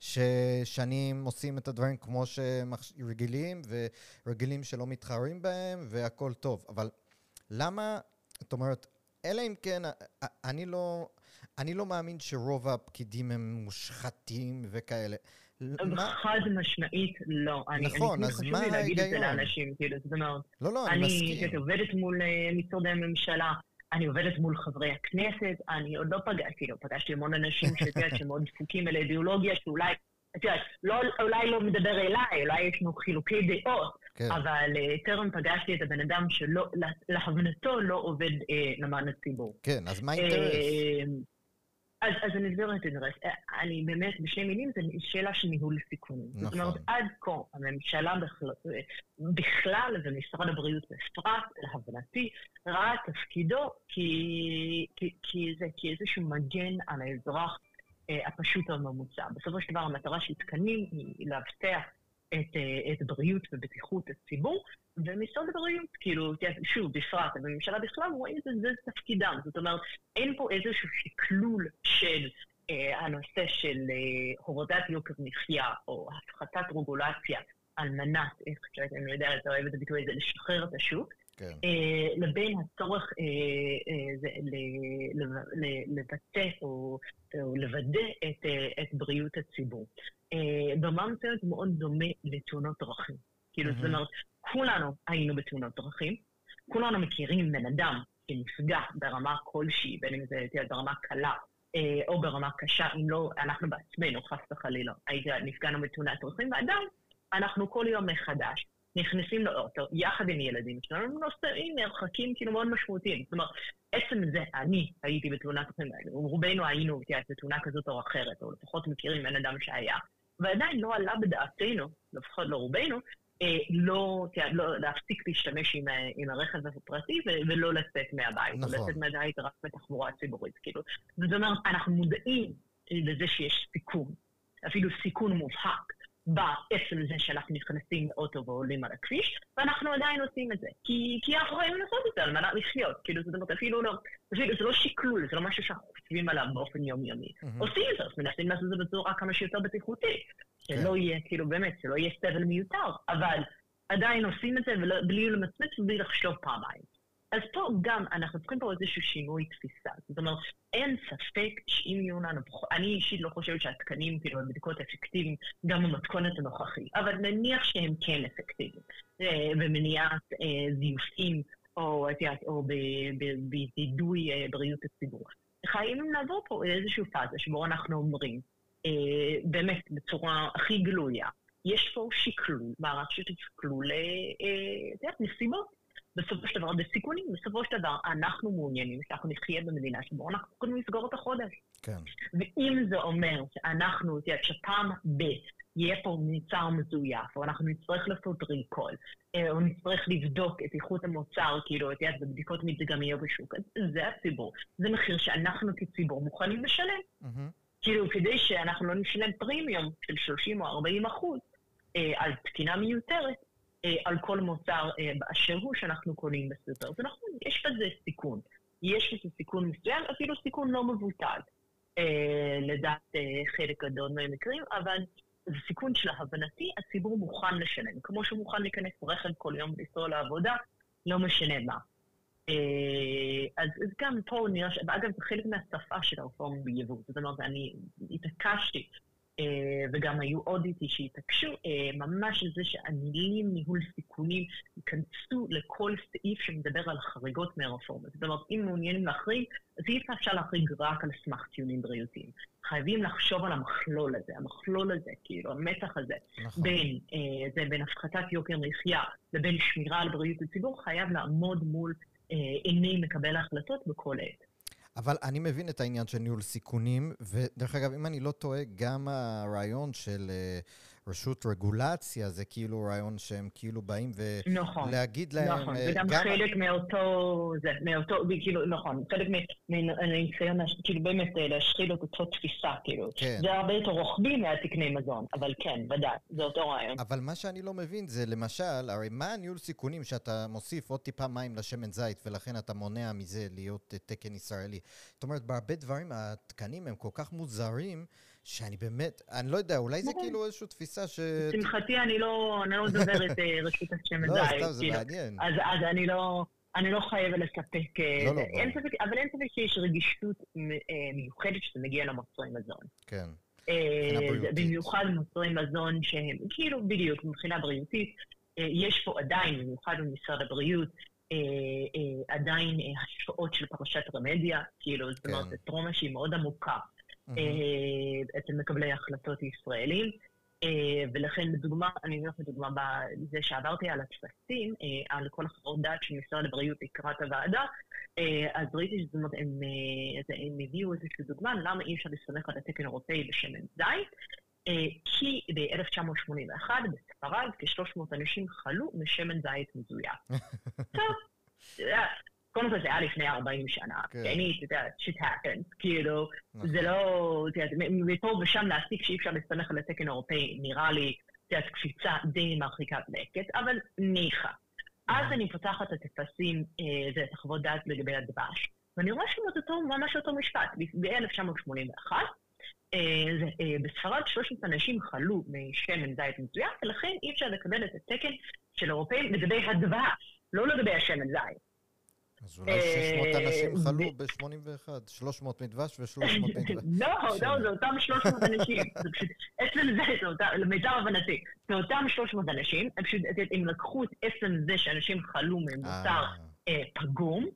ששנים עושים את הדברים כמו שהם רגילים, ורגילים שלא מתחרים בהם, והכל טוב. אבל למה, זאת אומרת, אלא אם כן, אני לא, אני לא מאמין שרוב הפקידים הם מושחתים וכאלה. חד משמעית לא. נכון, אז מה ההיגיון? חשוב לי להגיד את זה לאנשים, כאילו, זאת אומרת... לא, לא, אני מסכים. אני עובדת מול אה, משרדי הממשלה, אני עובדת מול חברי הכנסת, אני עוד לא פגשתי, לא פגשתי המון אנשים שאת יודעת שמאוד דפוקים אל האידיאולוגיה, שאולי, את יודעת, לא, אולי לא מדבר אליי, אולי יש לנו חילוקי דעות, כן. אבל uh, טרם פגשתי את הבן אדם שלא, להבנתו לא עובד uh, למען הציבור. כן, אז מה האינטרס? Uh, אז, אז אני אסביר את אינטרס. אני באמת, בשני מילים, זו שאלה של ניהול סיכונים. נכון. זאת אומרת, עד כה, הממשלה בכלל, בכלל ומשרד הבריאות בפרט, להבנתי, ראה תפקידו כי, כי, כי, זה, כי איזשהו מגן על האזרח אה, הפשוט הממוצע. בסופו של דבר, המטרה של תקנים היא להבטח את, אה, את בריאות ובטיחות הציבור, ומשרד הבריאות, כאילו, שוב, בפרט, בממשלה בכלל, רואים את זה, זה תפקידם. זאת אומרת, אין פה איזשהו שקלול של אה, הנושא של אה, הורדת יוקר מחיה, או הפחתת רגולציה, על מנת, איך שאני יודע, אתה אוהב את הביטוי הזה, לשחרר את השוק. כן. אה, לבין הצורך אה, אה, זה, ל, ל, לבטא או, או לוודא את, אה, את בריאות הציבור. אה, ברמה מסוימת מאוד דומה לתאונות דרכים. כאילו, זאת אומרת, כולנו היינו בתאונות דרכים, כולנו מכירים בן אדם שנפגע ברמה כלשהי, בין אם זה תהיה ברמה קלה אה, או ברמה קשה, אם לא אנחנו בעצמנו, חס וחלילה, נפגענו בתאונת דרכים, ועדיין אנחנו כל יום מחדש נכנסים לאוטו יחד עם ילדים שלנו, נוסעים מרחקים כאילו מאוד משמעותיים. זאת אומרת, עצם זה, אני הייתי בתאונת דרכים האלה, רובנו היינו בתאונה כזאת או אחרת, או לפחות מכירים בן אדם שהיה, ועדיין לא עלה בדעתנו, לפחות לא רובנו, אה, לא, לא להפסיק להשתמש עם, עם הרכב הפרטי ולא לצאת מהבית. נכון. לצאת מהבית רק בתחבורה ציבורית, כאילו. זאת אומרת, אנחנו מודעים לזה שיש סיכון, אפילו סיכון מובהק. בעצם זה שאנחנו נכנסים לאוטו ועולים על הכביש, ואנחנו עדיין עושים את זה. כי, כי אנחנו חייבים לעשות את זה על מנת לחיות. כאילו, זאת אומרת, אפילו לא, אפילו זה לא שקלול, זה לא משהו שאנחנו חושבים עליו באופן יומיומי. Mm-hmm. עושים את זה, מנסים לעשות את זה בצורה כמה שיותר בטיחותית. שלא כן. יהיה, כאילו, באמת, שלא יהיה סבל מיותר, אבל עדיין עושים את זה בלי למצמץ ובלי לחשוב פעמיים. אז פה גם, אנחנו צריכים פה איזשהו שינוי תפיסה. זאת אומרת, אין ספק שאם יהיו לנו, אני אישית לא חושבת שהתקנים, כאילו, הבדיקות אפקטיביים גם במתכונת הנוכחית, אבל נניח שהם כן אפקטיביים, אה, במניעת אה, זיופים או, או בווידוי אה, בריאות הציבור. חייבים לעבור פה איזושהי פאזה שבו אנחנו אומרים, באמת, בצורה הכי גלויה, יש פה שקלול, מערך של שקלול, את יודעת, נסיבות. בסופו של דבר בסיכונים. בסופו של דבר אנחנו מעוניינים שאנחנו נחיה במדינה שבו אנחנו יכולים לסגור את החודש. כן. ואם זה אומר שאנחנו, תראה, שפעם ב' יהיה פה מוצר מזויף, או אנחנו נצטרך לעשות ריקול, אה, או נצטרך לבדוק את איכות המוצר, כאילו, את יודעת, בבדיקות מדגמיות בשוק, אז זה הציבור. זה מחיר שאנחנו כציבור מוכנים לשלם. Mm-hmm. כאילו, כדי שאנחנו לא נשלם פרימיום של 30 או 40 אחוז אה, על תקינה מיותרת, על כל מוצר אה, באשר הוא שאנחנו קונים בסופר. זה נכון, יש בזה סיכון. יש בזה סיכון מסוים, אפילו סיכון לא מבוטל, אה, לדעת חלק גדול מהמקרים, אבל זה סיכון שלהבנתי הציבור מוכן לשלם. כמו שהוא מוכן להיכנס ברכב כל יום ולנסוע לעבודה, לא משנה מה. אז, אז גם פה נראה, ש... אגב, זה חלק מהשפה של הרפורמה ביבוא. זאת אומרת, אני התעקשתי אה, וגם היו עוד איתי שהתעקשו, אה, ממש על זה שהמילים ניהול סיכונים ייכנסו לכל סעיף שמדבר על חריגות מהרפורמה. זאת אומרת, אם מעוניינים להחריג, אז אי אפשר להחריג רק על סמך ציונים בריאותיים. חייבים לחשוב על המכלול הזה, המכלול הזה, כאילו, המתח הזה, נכון. בין, אה, זה בין הפחתת יוקר מחיה לבין שמירה על בריאות הציבור, חייב לעמוד מול אה, עיני מקבל ההחלטות בכל עת. אבל אני מבין את העניין של ניהול סיכונים, ודרך אגב, אם אני לא טועה, גם הרעיון של uh, רשות רגולציה זה כאילו רעיון שהם כאילו באים ולהגיד נכון, להם... נכון, uh, וגם גם... חלק מאותו, זה, מאותו, כאילו, נכון, חלק מהניסיון, כאילו באמת אה, להשחיל את אותו תפיסה, כאילו. כן. זה הרבה יותר רוחבי מהתקני מזון, אבל כן, ודאי, זה אותו רעיון. אבל מה שאני לא מבין זה, למשל, הרי מה הניהול סיכונים שאתה מוסיף עוד טיפה מים לשמן זית, ולכן אתה מונע מזה להיות תקן ישראלי? זאת אומרת, בהרבה דברים התקנים הם כל כך מוזרים, שאני באמת, אני לא יודע, אולי זה. כאילו איזושהי תפיסה ש... לשמחתי אני לא, לא דוברת אה, רשות השמן זית. לא, סתם, זה כאילו. מעניין. אז אני לא... אני לא חייבת לספק... אה, לא, לא, אין ספק, אבל אין ספק שיש רגישות אה, מיוחדת שזה מגיע למוצרי מזון. כן. במיוחד מוצרי מזון שהם, כאילו, בדיוק, מבחינה בריאותית, יש פה עדיין, במיוחד במשרד הבריאות, עדיין השפעות של פרשת רמדיה, כאילו, זאת אומרת, כן. זו טרומה שהיא מאוד עמוקה. אצל מקבלי ההחלטות הישראלים. אה, ולכן, לדוגמה, אני אביא לך דוגמה בזה שעברתי על הטפסים, אה, על כל החברות דעת של משרד הבריאות לקראת הוועדה, אז ראיתי שזאת אומרת, הם, הם הביאו איזושהי דוגמה למה אי אפשר להסתמך על התקן האירופאי בשמן זית. כי ב-1981 בספרד כ-300 אנשים חלו משמן זית מזויף. קודם כל זה היה לפני 40 שנה, כן. כי אני, אתה יודע, shit happens, כאילו, נכון. זה לא, אתה יודע, מפה ושם להסיק שאי אפשר להסתמך על התקן האירופאי, נראה לי, אתה יודע, קפיצה די מרחיקת לכת, אבל ניחא. אז נכון. אני פותחת את הטפסים, זה את החוות דעת לגבי הדבש, ואני רואה שם את אותו, ממש אותו משפט, ב-1981, בספרד 300 אנשים חלו משמן זית מזויף, ולכן אי אפשר לקבל את התקן של האירופאים לגבי הדבש, לא לגבי השמן זית. אז אולי 600 אה, אנשים חלו ב-81, 300 מדבש ו-300 מדבש. לא, לא, זה אותם 300 אנשים. עצם זה, למיטב הבנתי, זה אותם 300 אנשים, הם פשוט, הם לקחו את עצם זה שאנשים חלו ממוצר אה. אה, פגום,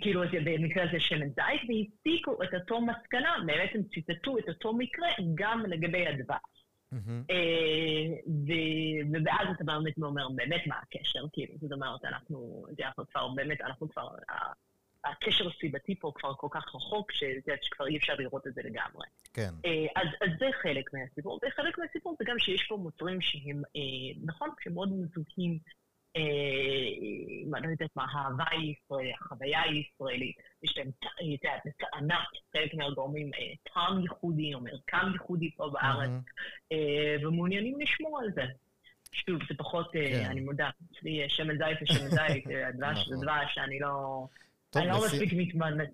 כאילו במקרה הזה שמן זית, והסיקו את אותו מסקנה, בעצם ציטטו את אותו מקרה גם לגבי הדבש. אה, ואז אתה באמת אומר, באמת מה הקשר, כאילו, זאת אומרת, אנחנו, אנחנו כבר, באמת, אנחנו כבר, הקשר הסיבתי פה כבר כל כך רחוק, שכבר אי אפשר לראות את זה לגמרי. כן. אז, אז זה חלק מהסיפור. וחלק מהסיפור זה גם שיש פה מוצרים שהם, נכון, שמאוד מזוהים אני לא יודעת מה, ההווה הישראלית, החוויה הישראלית, יש להם, טענת, חלק מהגורמים, טעם ייחודי או מרקם ייחודי פה בארץ, ומעוניינים לשמור על זה. שוב, זה פחות, כן. אני מודה, אצלי שמן זית ושמן זית, דבש זה דבש, אני לא... אני לא מספיק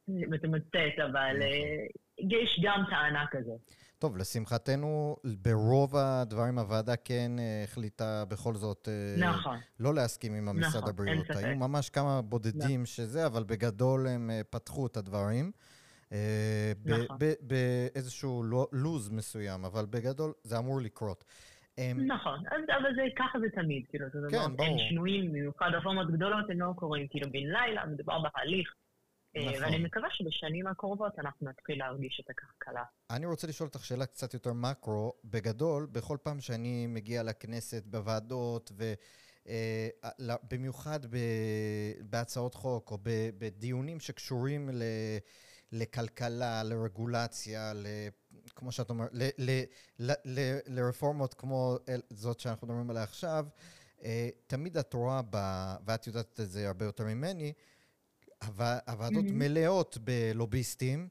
מתמצאת, אבל נכון. יש גם טענה כזאת. טוב, לשמחתנו, ברוב הדברים הוועדה כן החליטה בכל זאת נכון. לא להסכים עם המשרד נכון, הבריאות. היו ממש כמה בודדים שזה, אבל בגדול הם פתחו את הדברים. נכון. באיזשהו לוז מסוים, אבל בגדול זה אמור לקרות. נכון, אבל זה, ככה זה תמיד, כאילו, כן, דבר, ברור. אין שינויים, במיוחד רפורמות גדולות, הם לא קורים כאילו בן לילה, מדובר בהליך. נכון. ואני מקווה שבשנים הקרובות אנחנו נתחיל להרגיש את הכלכלה. אני רוצה לשאול אותך שאלה קצת יותר מקרו. בגדול, בכל פעם שאני מגיע לכנסת, בוועדות, ובמיוחד בהצעות חוק, או בדיונים שקשורים ל... לכלכלה, לרגולציה, ל... כמו שאת אומרת, ל... ל... ל... ל... לרפורמות כמו זאת שאנחנו מדברים עליה עכשיו, תמיד את רואה, ב... ואת יודעת את זה הרבה יותר ממני, הוועדות mm-hmm. מלאות בלוביסטים,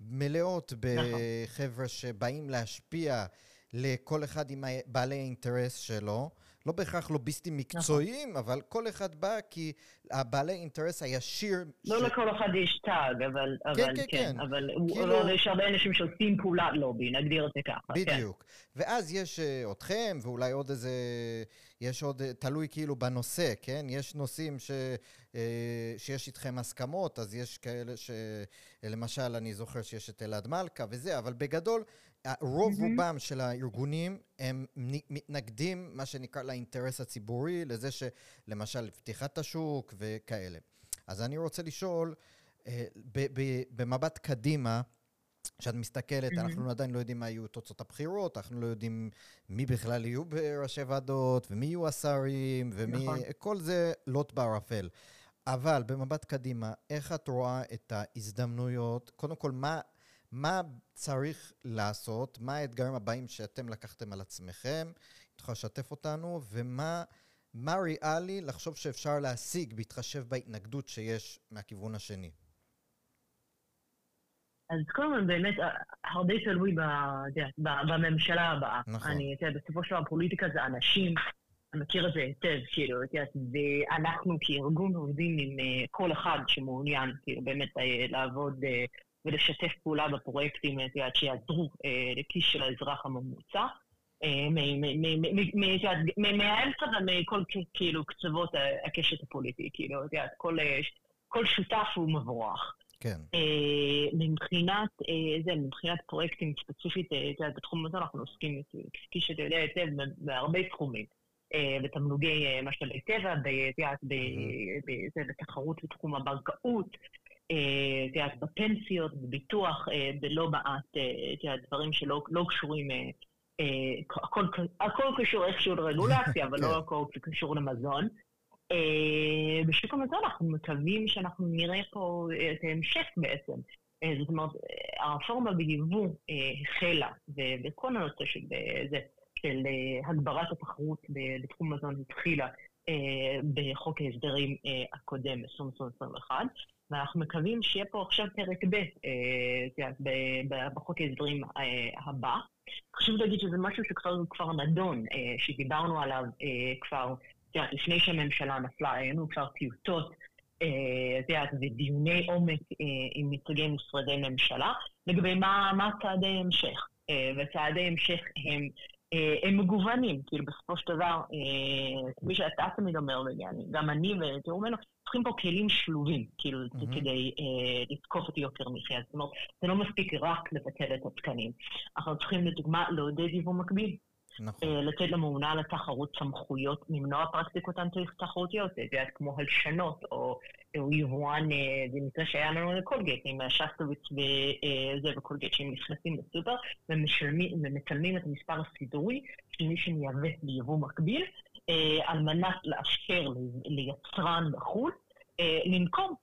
מלאות בחבר'ה שבאים להשפיע לכל אחד עם בעלי האינטרס שלו. לא בהכרח לוביסטים מקצועיים, נכון. אבל כל אחד בא כי הבעלי אינטרס הישיר... לא ש... לכל אחד יש טאג, אבל, כן, אבל כן, כן, כן. אבל כאילו... לא, יש הרבה אנשים שעושים פעולת לובי, נגדיר את זה ככה. בדיוק. כן. ואז יש uh, אתכם, ואולי עוד איזה... יש עוד, תלוי כאילו בנושא, כן? יש נושאים ש, uh, שיש איתכם הסכמות, אז יש כאלה שלמשל, אני זוכר שיש את אלעד מלכה וזה, אבל בגדול, רוב mm-hmm. רובם של הארגונים הם מתנגדים, מה שנקרא, לאינטרס הציבורי, לזה שלמשל פתיחת השוק וכאלה. אז אני רוצה לשאול, במבט קדימה, כשאת מסתכלת, mm-hmm. אנחנו עדיין לא יודעים מה יהיו תוצאות הבחירות, אנחנו לא יודעים מי בכלל יהיו בראשי ועדות, ומי יהיו השרים, ומי... נכון. כל זה לוט בערפל. אבל במבט קדימה, איך את רואה את ההזדמנויות? קודם כל, מה, מה צריך לעשות? מה האתגרים הבאים שאתם לקחתם על עצמכם? את יכולה לשתף אותנו, ומה מה ריאלי לחשוב שאפשר להשיג בהתחשב בהתנגדות שיש מהכיוון השני? אז קודם כל, באמת, הרבה תלוי בממשלה הבאה. נכון. אני, אתה יודע, בסופו של דבר, פוליטיקה זה אנשים, אני מכיר את זה היטב, כאילו, אתה יודע, ואנחנו כארגון עובדים עם כל אחד שמעוניין, כאילו, באמת לעבוד ולשתף פעולה בפרויקטים, שיעזרו לכיס של האזרח הממוצע. מהאמצע ומכל כאילו קצוות הקשת הפוליטי, כאילו, את יודעת, כל שותף הוא מבורך. כן. מבחינת, זה, מבחינת פרויקטים ספציפית, את יודעת, בתחום הזה אנחנו עוסקים, כפי שאתה יודע היטב, בהרבה תחומים. בתמלוגי משאבי טבע, בתחרות בתחום הבנקאות, את יודעת, בפנסיות, בביטוח, בלא מעט, את יודעת, דברים שלא קשורים, הכל, הכל קשור איכשהו לרגולציה, אבל לא הכל קשור למזון. בשוק המזון אנחנו מקווים שאנחנו נראה פה את ההמשך בעצם. זאת אומרת, הרפורמה ביבוא החלה, וכל הנושא של, זה, של הגברת התחרות בתחום מזון התחילה בחוק ההסדרים הקודם, 2021, ואנחנו מקווים שיהיה פה עכשיו פרק ב' בחוק ההסדרים הבא. חשוב להגיד שזה משהו שכבר נדון, שדיברנו עליו כבר, לפני שהממשלה נפלה, היינו כבר טיוטות, את יודעת, ודיוני עומק עם נציגי משרדי ממשלה, לגבי מה צעדי המשך. וצעדי המשך הם הם מגוונים, כאילו בסופו של דבר, כפי שאתה תמיד אומר, גם אני ותראו ממנו, צריכים פה כלים שלובים, כאילו, כדי לתקוף את יוקר מחיה. זאת אומרת, זה לא מספיק רק לבטל את התקנים. אנחנו צריכים, לדוגמה, לעודד יבוא מקביל. נכון. לתת לממונה על התחרות סמכויות, למנוע פרקטיקות אנטי-תחרותיות, כמו הלשנות, או, או יבואן, במקרה שהיה לנו לקולגייט, עם שסטוביץ וזה וקולגייט, שהם נכנסים לסופר, ומצלמים את המספר הסידורי של מי שמייבא ביבוא מקביל, על מנת לאפשר ליצרן בחו"ל לנקום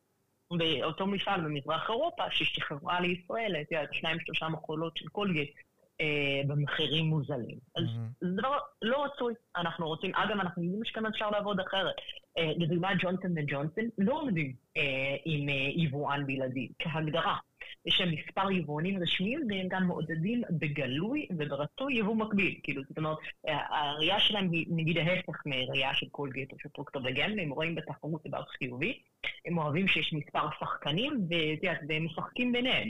ואותו מפעל במזרח אירופה ששחררה לישראל, את יודעת, שניים שלושה מכולות של קולגייט אה, במחירים מוזלים. אז. זה דבר לא רצוי. אנחנו רוצים, אגב, אנחנו יודעים שגם אפשר לעבוד אחרת. אה, לדוגמה, ג'ונסון וג'ונסון לא עומדים אה, עם אה, יבואן בלעדי, כהגדרה. יש שם מספר יבואנים רשמיים, והם גם מעודדים בגלוי וברצוי יבוא מקביל. כאילו, זאת אומרת, אה, הראייה שלהם היא נגיד ההפך מראייה של קולגייט או של פרוקטור וגמבל, הם רואים בתחרות דבר חיובי, הם אוהבים שיש מספר שחקנים, והם משחקים ביניהם.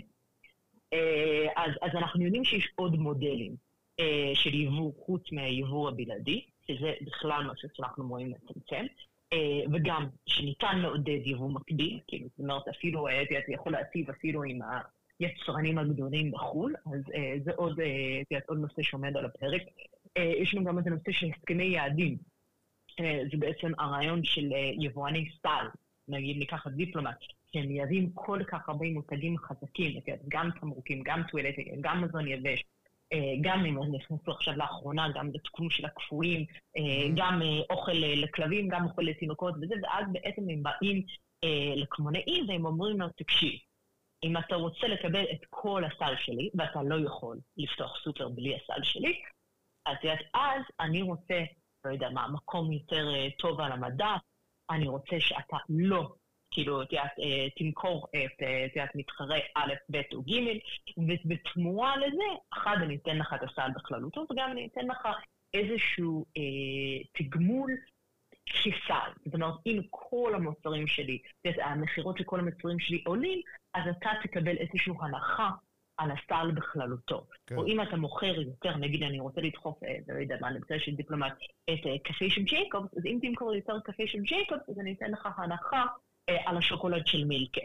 אה, אז, אז אנחנו יודעים שיש עוד מודלים אה, של יבוא חוץ מהיבוא הבלעדי, שזה בכלל משהו שאנחנו רואים לצמצם, אה, וגם שניתן לעודד יבוא מקביל, כאילו, זאת אומרת, אפילו, זה יכול להציב אפילו עם היצרנים הגדולים בחו"ל, אז זה עוד, עוד נושא שעומד על הפרק. יש לנו גם את הנושא של הסכמי יעדים. זה בעצם הרעיון של יבואני סל, נגיד ניקח את דיפלומט, שהם מייבאים כל כך הרבה מותגים חזקים, גם תמרוקים, גם טואלטים, גם מזון יבש, אה, גם אם נכנסו עכשיו לאחרונה, גם בתחום של הקפואים, אה. גם אה, אוכל לכלבים, גם אוכל לתינוקות וזה, ואז בעצם הם באים לקמעונאי והם אומרים לו, תקשיב, אם אתה רוצה לקבל את כל הסל שלי, ואתה לא יכול לפתוח סופר בלי הסל שלי, אז יודעת, אז אני רוצה, לא יודע מה, מקום יותר טוב על המדף, אני רוצה שאתה לא, כאילו, את יודעת, אה, תמכור את, אה, את יודעת, מתחרה א', ב' או ג', ובתמורה לזה, אחד, אני אתן לך את הסל בכללותו, וגם אני אתן לך איזשהו אה, תגמול כסל. זאת אומרת, אם כל המוצרים שלי, המכירות של כל המוצרים שלי עולים, אז אתה תקבל איזושהי הנחה על הסל בכללותו. כן. או אם אתה מוכר יותר, נגיד אני רוצה לדחוף, אה, לא יודע מה, למקרה של דיפלומט, את קפה של ג'ייקובס, אז אם תמכור יותר קפה של ג'ייקובס, אז אני אתן לך הנחה על השוקולד של מילקה,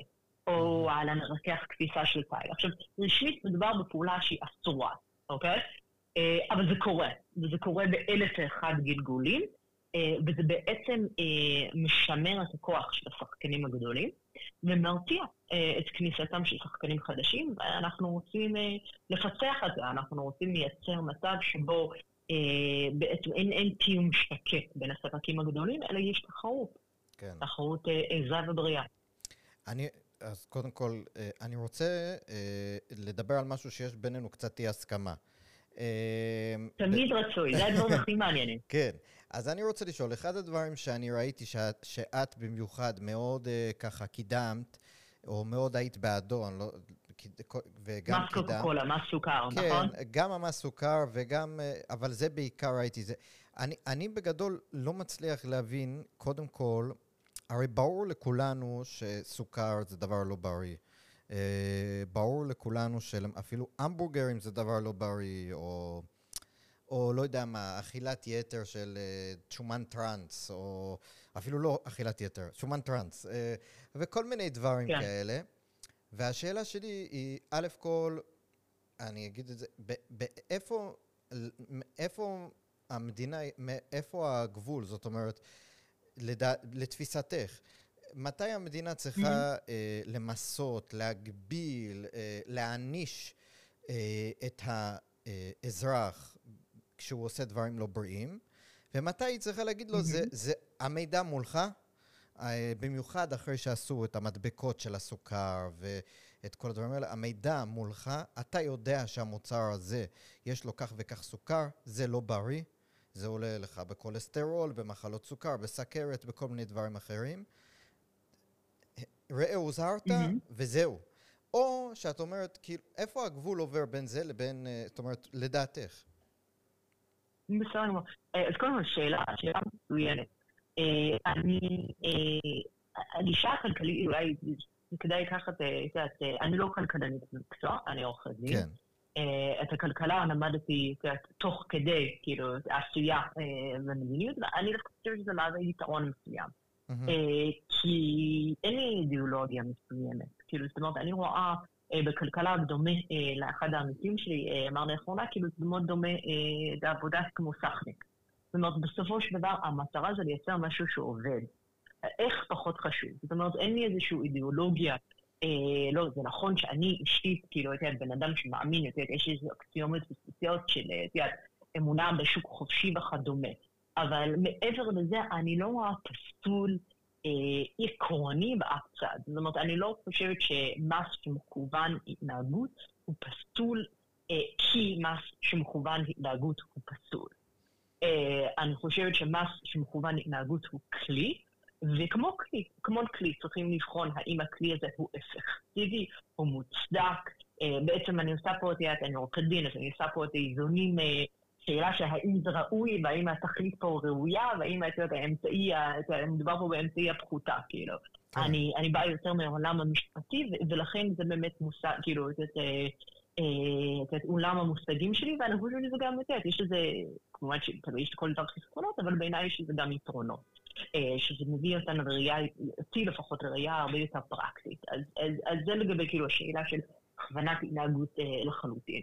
או על המרכך כביסה של אריאל. עכשיו, רשמית מדובר בפעולה שהיא אסורה, אוקיי? אה, אבל זה קורה, וזה קורה באלף ואחד גלגולים, אה, וזה בעצם אה, משמר את הכוח של השחקנים הגדולים, ומרתיע אה, את כניסתם של שחקנים חדשים, ואנחנו רוצים אה, לפצח את זה, אנחנו רוצים לייצר מצב שבו אה, בעצם אין, אין תיאום שקט בין הספקים הגדולים, אלא יש תחרות, כן. תחרות אה, עזה ובריאה. אני, אז קודם כל, אה, אני רוצה אה, לדבר על משהו שיש בינינו קצת אי הסכמה. תמיד רצוי, זה הדברים הכי מעניינים. כן. אז אני רוצה לשאול, אחד הדברים שאני ראיתי שאת, שאת במיוחד מאוד uh, ככה קידמת, או מאוד היית בעדו, אני לא, וגם מס קוקה קולה, מס סוכר, כן, נכון? גם המס סוכר וגם, אבל זה בעיקר ראיתי זה. אני, אני בגדול לא מצליח להבין, קודם כל, הרי ברור לכולנו שסוכר זה דבר לא בריא. Uh, ברור לכולנו שאפילו המבורגרים זה דבר לא בריא, או, או לא יודע מה, אכילת יתר של uh, שומן טראנס, או אפילו לא אכילת יתר, שומן טראנס, uh, וכל מיני דברים כן. כאלה. והשאלה שלי היא, א' כל, אני אגיד את זה, באיפה, איפה המדינה, איפה הגבול? זאת אומרת, לדע, לתפיסתך, מתי המדינה צריכה אה, למסות, להגביל, אה, להעניש אה, את האזרח כשהוא עושה דברים לא בריאים, ומתי היא צריכה להגיד לו, זה, זה המידע מולך, אה, במיוחד אחרי שעשו את המדבקות של הסוכר ואת כל הדברים האלה, המידע מולך, אתה יודע שהמוצר הזה יש לו כך וכך סוכר, זה לא בריא, זה עולה לך בכולסטרול, במחלות סוכר, בסכרת, בכל מיני דברים אחרים. ראה הוזהרת, מהמם. וזהו. או שאת אומרת, כאילו, איפה הגבול עובר בין זה לבין, אה, זאת אומרת, לדעתך? בסדר גמור. אה, אז קודם כל, שאלה, שאלה מצוינת. אה, אני, הגישה הכלכלית, אולי כדאי לקחת, את יודעת, אני לא כלכלנית במקצוע, אני עורכת דין. כן. אה, את הכלכלה למדתי, תוך כדי, כאילו, עשייה אה, ומדיניות, ואני דווקא חושבת שזה מהווה יתרון מסוים. אה, כי אין לי אידיאולוגיה מסוימת. כאילו, זאת אומרת, אני רואה אה, בכלכלה דומה לאחד העמיתים שלי, אמר לאחרונה, כאילו, זה מאוד דומה לעבודה כמו סחניק. זאת אומרת, בסופו של דבר, המטרה זה לייצר משהו שעובד. איך פחות חשוב. זאת אומרת, אין לי איזושהי אידיאולוגיה. אה, לא, זה נכון שאני אישית, כאילו, את יודעת, בן אדם שמאמין, את יודעת, יש איזה אקסיומות בסיסיות של, אה, את יודעת, אמונה בשוק חופשי וכדומה. אבל מעבר לזה, אני לא רואה פסול עקרוני באף צד. זאת אומרת, אני לא חושבת שמס שמכוון התנהגות הוא פסול, כי מס שמכוון התנהגות הוא פסול. אני חושבת שמס שמכוון התנהגות הוא כלי, וכמו כלי, כמו כלי, צריכים לבחון האם הכלי הזה הוא אפקטיבי, הוא מוצדק. בעצם אני עושה פה, את אני עורכת דין, אז אני עושה פה את האיזונים שאלה שהאם זה ראוי, והאם התכלית פה ראויה, והאם את יודעת, האמצעי, מדובר פה באמצעי הפחותה, כאילו. כן. אני, אני באה יותר מהעולם המשפטי, ולכן זה באמת מושג, כאילו, את יודעת, את עולם המושגים שלי, ואני חושבת שזה גם, את יודעת, יש לזה, כמובן שיש לכל דבר חסרונות, אבל בעיניי יש לזה גם יתרונות. שזה מביא אותנו לראייה, אותי לפחות לראייה הרבה יותר פרקטית. אז, אז, אז זה לגבי כאילו השאלה של הכוונת התנהגות לחלוטין.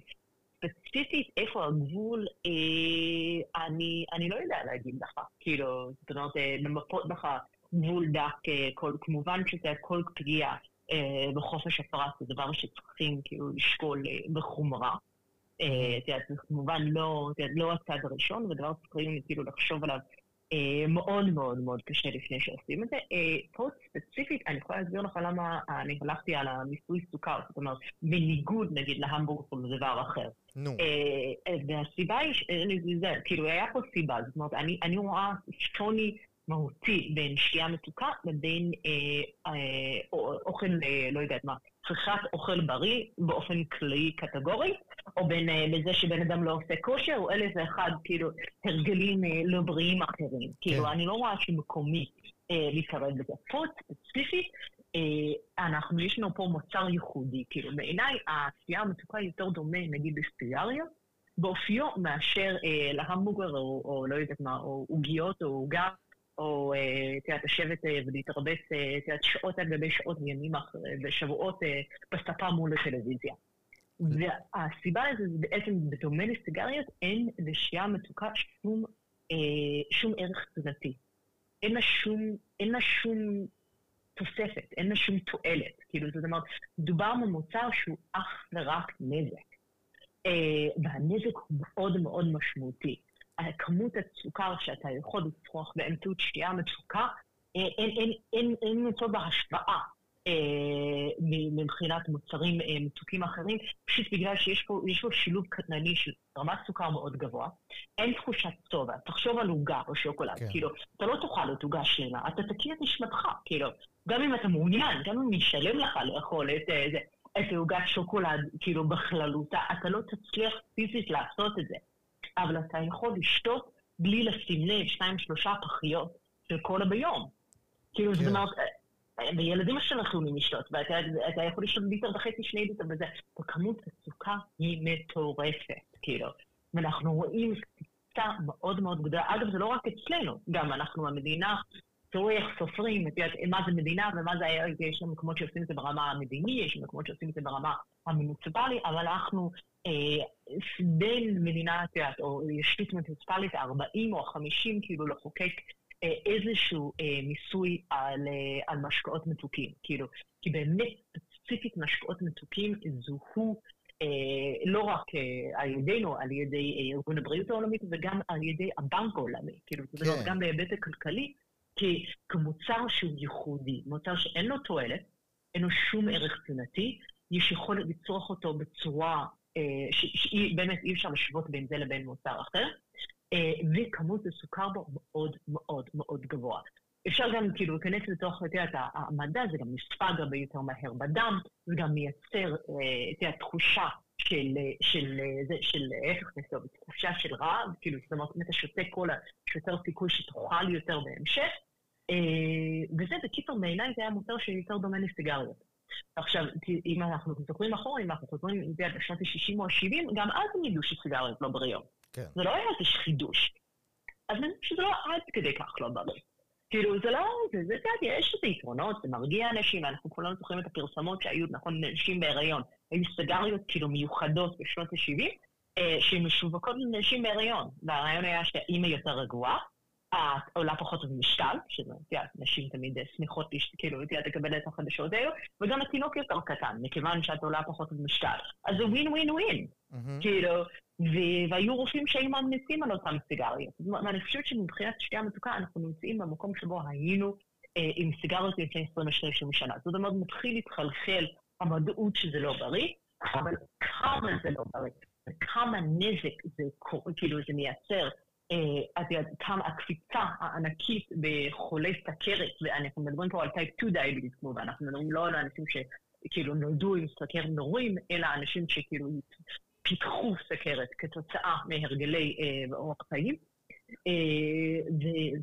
ספציפית איפה הגבול, אה, אני, אני לא יודע להגיד לך. כאילו, זאת אומרת, אה, למפות לך גבול דק, אה, כל, כמובן שזה כל פגיעה אה, בחופש הפרט זה דבר שצריכים כאילו לשקול אה, בחומרה. אה, זה כמובן לא, לא הצד הראשון, ודבר שצריכים כאילו לחשוב עליו אה, מאוד מאוד מאוד קשה לפני שעושים את זה. אה, פה ספציפית, אני יכולה להסביר לך למה אני הלכתי על המיסוי סוכר, זאת אומרת, בניגוד נגיד להמבורג או לדבר אחר. נו. אה, והסיבה היא, זה, כאילו, היה פה סיבה, זאת אומרת, אני רואה שוני מהותי בין שתייה מתוקה לבין אוכל, לא יודעת מה, צריכת אוכל בריא באופן כללי קטגורי, או בין אה, בזה שבן אדם לא עושה כושר, או אלף ואחד, כאילו, הרגלים אה, לא בריאים אחרים. כן. כאילו, אני לא רואה שמקומי אה, להתערב בזה. פה ספציפית, אה, אנחנו, יש לנו פה מוצר ייחודי. כאילו, בעיניי, השתייה המתוקה יותר דומה, נגיד, לסיגריה, באופיו מאשר אה, להמבוגר, או, או לא יודעת מה, או עוגיות, או עוגה. או, אה, את יודעת, לשבת אה, ולהתרבץ, אה, את יודעת, שעות על גבי שעות וימים ושבועות בספה מול הטלוויזיה. והסיבה לזה זה בעצם, בדומה לסיגריות, אין לשתייה מתוקה שום, אה, שום ערך תזונתי. אין לה שום, אין לה שום תוספת, אין לה שום תועלת. כאילו, זאת אומרת, מדובר במוצר שהוא אך ורק נזק. אה, והנזק הוא מאוד מאוד משמעותי. כמות הסוכר שאתה יכול לצרוך באמצעות שתייה מתוקה, אה, אין, למצוא בהשוואה אה, מבחינת מוצרים אה, מתוקים אחרים, פשוט בגלל שיש פה, פה שילוב קטנני של רמת סוכר מאוד גבוה, אין תחושת צובע, תחשוב על עוגה או שוקולד, כן. כאילו, אתה לא תאכל את עוגה שלמה, אתה תכיר את נשמתך, כאילו, גם אם אתה מעוניין, גם אם ישלם לך לאכול את זה. את עוגת שוקולד, כאילו, בכללותה, אתה לא תצליח פיזית לעשות את זה. אבל אתה יכול לשתות בלי לשים לב שניים, שלושה פחיות של קולה ביום. כאילו, כן. זאת אומרת, וילדים שלנו יכולים לשתות, ואתה יכול לשתות ליטר וחצי, שני ליטר וזה, וכמות הסוכר היא מטורפת, כאילו. ואנחנו רואים קפיצה מאוד מאוד גדולה. אגב, זה לא רק אצלנו, גם אנחנו המדינה, תראו איך סופרים, את יודעת, מה זה מדינה ומה זה יש לנו מקומות שעושים את זה ברמה המדינית, יש לנו מקומות שעושים את זה ברמה המוניציפלית, אבל אנחנו אה, בין מדינה, את יודעת, או ישות מוניציפלית, 40 או 50, כאילו לחוקק אה, איזשהו אה, מיסוי על, אה, על משקאות מתוקים, כאילו, כי באמת ספציפית משקאות מתוקים זוהו אה, לא רק אה, על ידינו, על ידי אה, ארגון הבריאות העולמית, וגם על ידי הבנק העולמי, כאילו, כן. זאת אומרת, גם בהיבט הכלכלי, כי כמוצר שהוא ייחודי, מוצר שאין לו תועלת, אין לו שום ערך תזונתי, יש יכולת לצרוך אותו בצורה אה, שבאמת אי אפשר לשוות בין זה לבין מוצר אחר, אה, וכמות הסוכר בו מאוד מאוד מאוד גבוה. אפשר גם כאילו להיכנס לתוך, את יודעת, המדע זה גם נספג הרבה יותר מהר בדם, זה גם מייצר, אה, את יודעת, תחושה של, של, של, של איך נכנסו, תחושה של רעב, כאילו, זאת אומרת, אתה שותה קולה, יש יותר סיכוי שתאכל יותר בהמשך, וזה בקיצור, בעיניי זה היה מוצר שיותר דומה לסיגריות. עכשיו, אם אנחנו זוכרים אחורה, אם אנחנו חוזרים, אם זה בשנות ה-60 או ה-70, גם אז הם ידעו שסיגריות לא בריאות. כן. זה לא היה איזה חידוש. אז אני חושבת שזה לא עד כדי כך לא בריא. כאילו, זה לא, זה, זה, זה, יש איזה יתרונות, זה מרגיע אנשים, אנחנו כולנו זוכרים את הפרסמות שהיו, נכון, נשים בהיריון. היו סיגריות כאילו מיוחדות בשנות ה-70, אה, שמשווקות לנשים בהיריון. והרעיון היה שהאימא יותר רגועה, עולה פחות במשקל, שזה, את יודעת, נשים תמיד שמחות, כאילו, את יודעת, לקבל את החדשות האלו, וגם התינוק יותר קטן, מכיוון שאת עולה פחות במשקל. אז זה ווין ווין ווין. כאילו, והיו רופאים שהיו ממליצים על אותם סיגריות. ואני חושבת שמבחינת שתייה מתוקה אנחנו נמצאים במקום שבו היינו אה, עם סיגריות לפני 22 שנה. זאת אומרת, מתחיל להתחלחל המודעות שזה לא בריא, אבל כמה זה לא בריא, וכמה נזק זה, כאילו, זה מייצר. אה, את יודעת, כמה הקפיצה הענקית בחולי סכרת, ואנחנו מדברים פה על type 2 diabetes כמובן, אנחנו מדברים לא על אנשים שכאילו נולדו עם סכרת נעורים, אלא אנשים שכאילו פיתחו סכרת כתוצאה מהרגלי אה, אורח חיים. אה,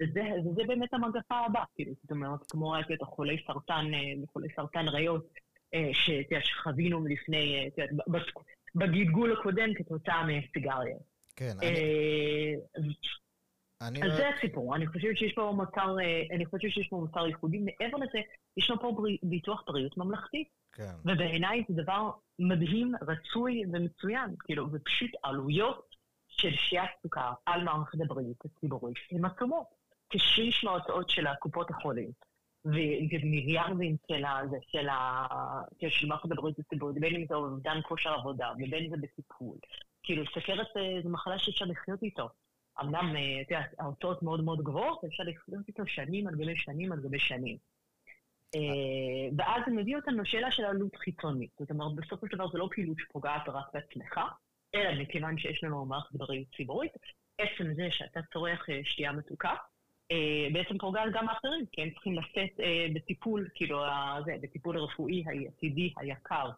וזה, באמת המגפה הבאה, כאילו, זאת אומרת, כמו את חולי סרטן, חולי סרטן ריאות, שחווינו לפני, בגלגול הקודם כתוצאה מסיגריה. כן, אני... אני... אז זה הסיפור, אני חושבת שיש פה מוצר, אני חושבת שיש פה מוצר ייחודי. מעבר לזה, יש לנו פה ביטוח בריאות ממלכתי. כן. ובעיניי זה דבר מדהים, רצוי ומצוין, כאילו, ופשוט עלויות של שתיית סוכר על מערכת הבריאות הציבורית הן עצומות. כשליש מההוצאות של הקופות החולים ומיליארדים של, של מערכת הבריאות הציבורית, בין אם זה אובדן כושר עבודה ובין אם זה בטיפול. כאילו, סכרת זו מחלה שאפשר לחיות איתו. אמנם, אה, את יודעת, ההוצאות מאוד מאוד גבוהות, אפשר לחיות איתו שנים על גבי שנים על גבי שנים. אה, ואז זה מביא אותנו לשאלה של עלות חיצונית. זאת אומרת, בסופו של דבר זה לא פעילות שפוגעת רק בעצמך, אלא מכיוון שיש לנו מערכת בריאות ציבורית, עצם זה שאתה צורך אה, שתייה מתוקה, אה, בעצם פוגעת גם האחרים, כי הם צריכים לשאת אה, בטיפול, כאילו, זה, בטיפול הרפואי העתידי היקר,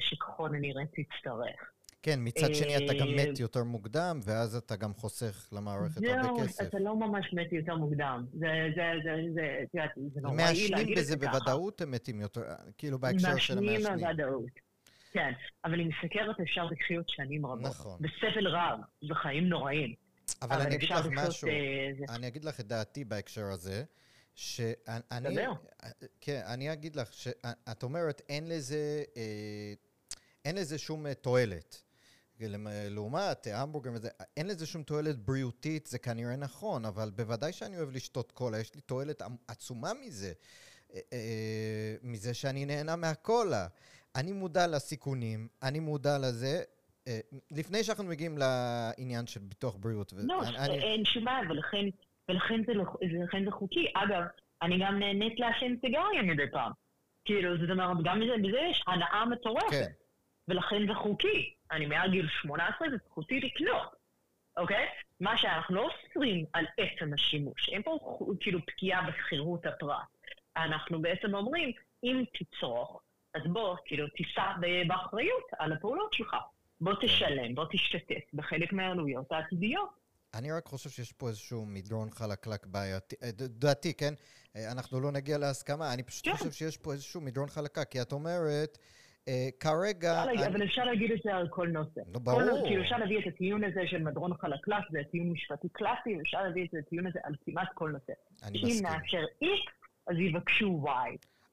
שככל הנראה תצטרך. כן, מצד שני אתה גם מת יותר מוקדם, ואז אתה גם חוסך למערכת הרבה כסף. זהו, אתה לא ממש מת יותר מוקדם. זה, זה, זה, זה, יודעת, זה נוראי להגיד את זה ככה. מעשנים בזה בוודאות הם מתים יותר, כאילו בהקשר של המעשנים. מעשנים בוודאות. כן, אבל עם סכרת אפשר לחיות שנים רבות. נכון. בסבל רב, וחיים נוראים. אבל, אבל אני אגיד לך משהו, uh, אני אגיד לך את דעתי בהקשר הזה, שאני... דבר. כן, אני אגיד לך, שאת אומרת, אין לזה, אה, אין לזה שום אה, תועלת. לעומת המבורגר וזה, אין לזה שום תועלת בריאותית, זה כנראה נכון, אבל בוודאי שאני אוהב לשתות קולה, יש לי תועלת עצומה מזה, מזה שאני נהנה מהקולה. אני מודע לסיכונים, אני מודע לזה. אה, לפני שאנחנו מגיעים לעניין של ביטוח בריאות. לא, אני... אין שום בעיה, ולכן, ולכן זה, ולכן זה חוקי. אגב, אני גם נהנית לעשן סיגריה מדי פעם. כאילו, זאת אומרת, גם בזה, בזה יש הנאה מטורפת. כן. ולכן זה חוקי. אני מעל גיל 18, זה זכותי לקנות, אוקיי? מה שאנחנו לא אוסרים על עצם השימוש. אין פה כאילו פגיעה בשכירות הפרט. אנחנו בעצם אומרים, אם תצרוך, אז בוא, כאילו, תישא באחריות על הפעולות שלך. בוא. תשלם, בוא תשתתף בחלק מהעלויות העתידיות. אני רק חושב שיש פה איזשהו מדרון חלקלק בעייתי, אה, דעתי, כן? אה, אנחנו לא נגיע להסכמה, אני פשוט כן. חושב שיש פה איזשהו מדרון חלקה, כי את אומרת, כרגע... אני... אבל אפשר להגיד את זה על כל נושא. ברור. כל, כאילו אפשר להביא את הטיעון הזה של מדרון חלקלק, זה טיעון משפטי קלאסי, ואפשר להביא את הטיעון הזה על כמעט כל נושא. אני מסכים. אם נאפשר X, אז יבקשו Y.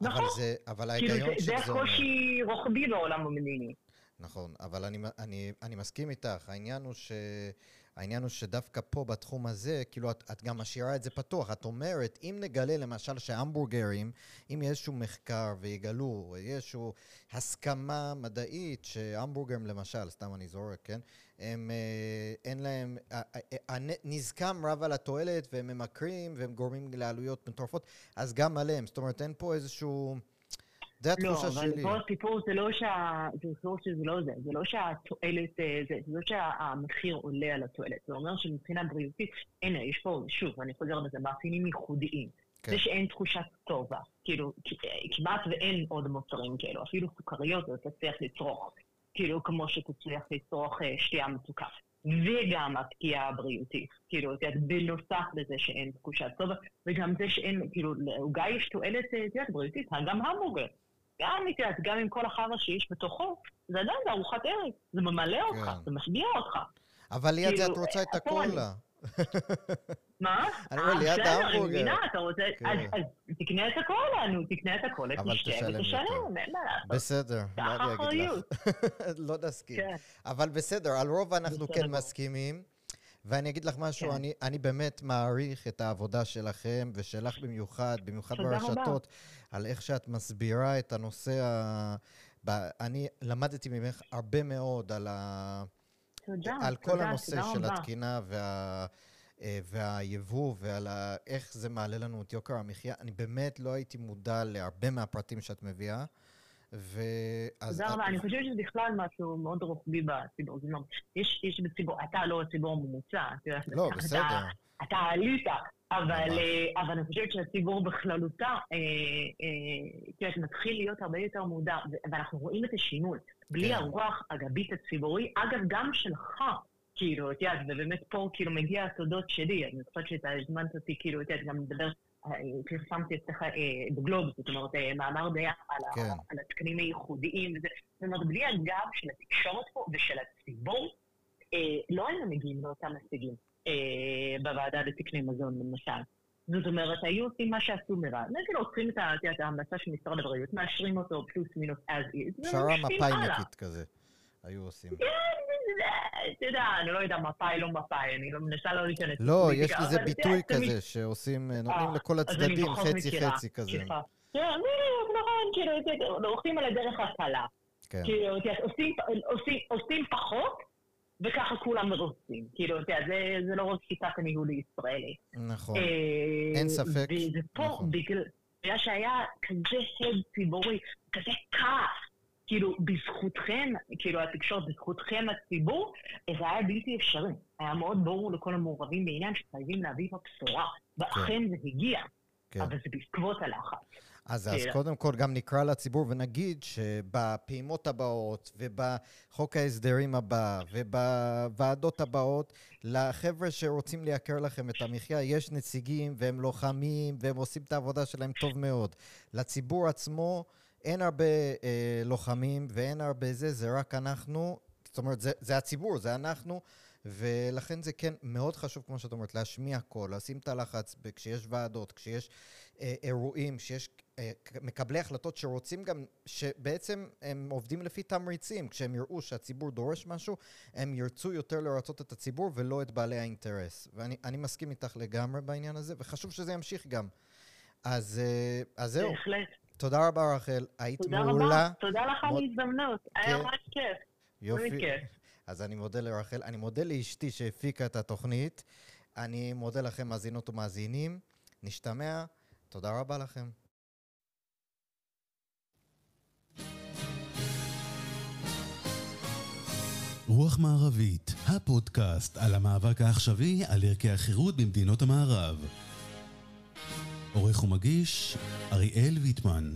נכון. אבל, זה, אבל כאילו, ההיגיון כאילו, זה, זה הקושי רוחבי בעולם המדיני. נכון, אבל אני, אני, אני מסכים איתך. העניין הוא, ש, העניין הוא שדווקא פה, בתחום הזה, כאילו, את, את גם משאירה את זה פתוח. את אומרת, אם נגלה למשל שהמבורגרים, אם יש איזשהו מחקר ויגלו, יש איזושהי הסכמה מדעית שהמבורגרים, למשל, סתם אני זורק, כן? הם, אה, אין להם, נזקם רב על התועלת והם ממכרים והם גורמים לעלויות מטורפות, אז גם עליהם. זאת אומרת, אין פה איזשהו... זה התחושה לא, שלי. לא, אבל פה הסיפור זה לא שה... זה סיפור שזה לא זה. זה לא שהתועלת... אה, זה, זה לא שהמחיר עולה על התועלת. זה אומר שמבחינה בריאותית, הנה, יש פה, שוב, אני חוזר לזה, מאפיינים ייחודיים. כן. זה שאין תחושת טובה. כאילו, כמעט ואין עוד מוצרים כאלו. אפילו סוכריות, אתה צריך לצרוך. כאילו, כמו שתצליח לצרוך אה, שתייה מתוקה. וגם הפגיעה הבריאותית. כאילו, את יודעת, בנוסף לזה שאין תחושת טובה, וגם זה שאין, כאילו, לעוגה יש תועלת, אה, את יודעת, בריאותית, גם המבורגר. גם, את יודעת, גם עם כל החרא שיש בתוכו, זה עדיין ארוחת ערב, זה ממלא אותך, כן. זה משביע אותך. אבל ליד זה את כאילו, רוצה את הקולה. מה? אני אומר, ליד ההמבורגר. בסדר, אני מבינה, אתה רוצה... כן. אז תקנה את הקולה, נו, תקנה את הקולה, תשתה ותשלם, אין מה לעשות. בסדר, מה אני אגיד לך? לא נסכים. כן. אבל בסדר, על רוב אנחנו כן מסכימים. ואני אגיד לך משהו, כן. אני, אני באמת מעריך את העבודה שלכם, ושלך במיוחד, במיוחד ברשתות, רבה. על איך שאת מסבירה את הנושא ה... ב... אני למדתי ממך הרבה מאוד על, ה... תודה, על כל תודה, הנושא תודה של רבה. התקינה וה... אה, והיבוא ועל ה- איך זה מעלה לנו את יוקר המחיה. אני באמת לא הייתי מודע להרבה מהפרטים שאת מביאה. ו... אז תודה רבה, אני חושבת שזה בכלל משהו מאוד רוחבי בציבור. אומרת, יש יש בציבור, אתה לא הציבור הממוצע, לא, בסדר. אתה עלית, אבל. אה, אבל אני חושבת שהציבור בכללותה, אה, אה, את יודעת, מתחיל להיות הרבה יותר מודע, ואנחנו רואים את השינוי. בלי כן. הרוח הגבית הציבורי, אגב, גם שלך, כאילו, את יודעת, ובאמת פה כאילו מגיע התודות שלי, אני חושבת שאתה הזמנת אותי, כאילו, את יודעת, גם לדבר, פרסמתי אצלך אה, בגלוב, זאת אומרת, אה, מאמר על, ה- כן. על התקנים הייחודיים וזה. זאת אומרת, בלי הגב של התקשורת פה ושל הציבור, אה, לא היינו מגיעים לאותם הישגים בוועדה לתקני מזון, למשל. זאת אומרת, היו עושים מה שעשו מרע. נגיד, את ה- את ההמלצה של משרד הבריאות, מאשרים אותו פלוס מינוס as is, פשרה הלאה. מפאיניקית כזה, היו עושים. אתה יודע, אני לא יודע מפאי, לא מפאי, אני לא מנסה לא להיכנס לא, יש לזה ביטוי כזה, שעושים, אה, נותנים אה, לכל אז אני הצדדים. חצי-חצי כזה. כן, נכון, כאילו, הולכים על הדרך הקלה. כן, כאילו, עושים- עושים- עושים פחות, וככה כולם מרוצים. כאילו, אתה יודע, זה- זה לא רק שיטת הניהול הישראלי. נכון. אה, אין ספק, וזה פה, נכון. בגלל בגלל שהיה כזה הד ציבורי, כזה כעס. כאילו, בזכותכם, כאילו, התקשורת, בזכותכם הציבור, זה היה בלתי אפשרי. היה מאוד ברור לכל המעורבים בעניין שחייבים להביא פה בשורה. ואכן זה הגיע, כן. אבל זה בעקבות הלחץ. אז, אז כן. קודם כל גם נקרא לציבור ונגיד שבפעימות הבאות ובחוק ההסדרים הבא ובוועדות הבאות, לחבר'ה שרוצים לייקר לכם את המחיה, יש נציגים והם לוחמים והם עושים את העבודה שלהם טוב מאוד. לציבור עצמו אין הרבה אה, לוחמים ואין הרבה זה, זה רק אנחנו, זאת אומרת, זה, זה הציבור, זה אנחנו. ולכן זה כן מאוד חשוב, כמו שאת אומרת, להשמיע קול, לשים את הלחץ כשיש ועדות, כשיש אה, אירועים, כשיש אה, מקבלי החלטות שרוצים גם, שבעצם הם עובדים לפי תמריצים. כשהם יראו שהציבור דורש משהו, הם ירצו יותר לרצות את הציבור ולא את בעלי האינטרס. ואני אני מסכים איתך לגמרי בעניין הזה, וחשוב שזה ימשיך גם. אז, אה, אז זהו, בהחלט. תודה רבה רחל, היית תודה מעולה. רבה. תודה לך על ההזדמנות. היה כן. ממש כיף. יופי. אז אני מודה לרחל, אני מודה לאשתי שהפיקה את התוכנית. אני מודה לכם, מאזינות ומאזינים. נשתמע, תודה רבה לכם. רוח מערבית, הפודקאסט על המאבק העכשווי על ערכי החירות במדינות המערב. עורך ומגיש, אריאל ויטמן.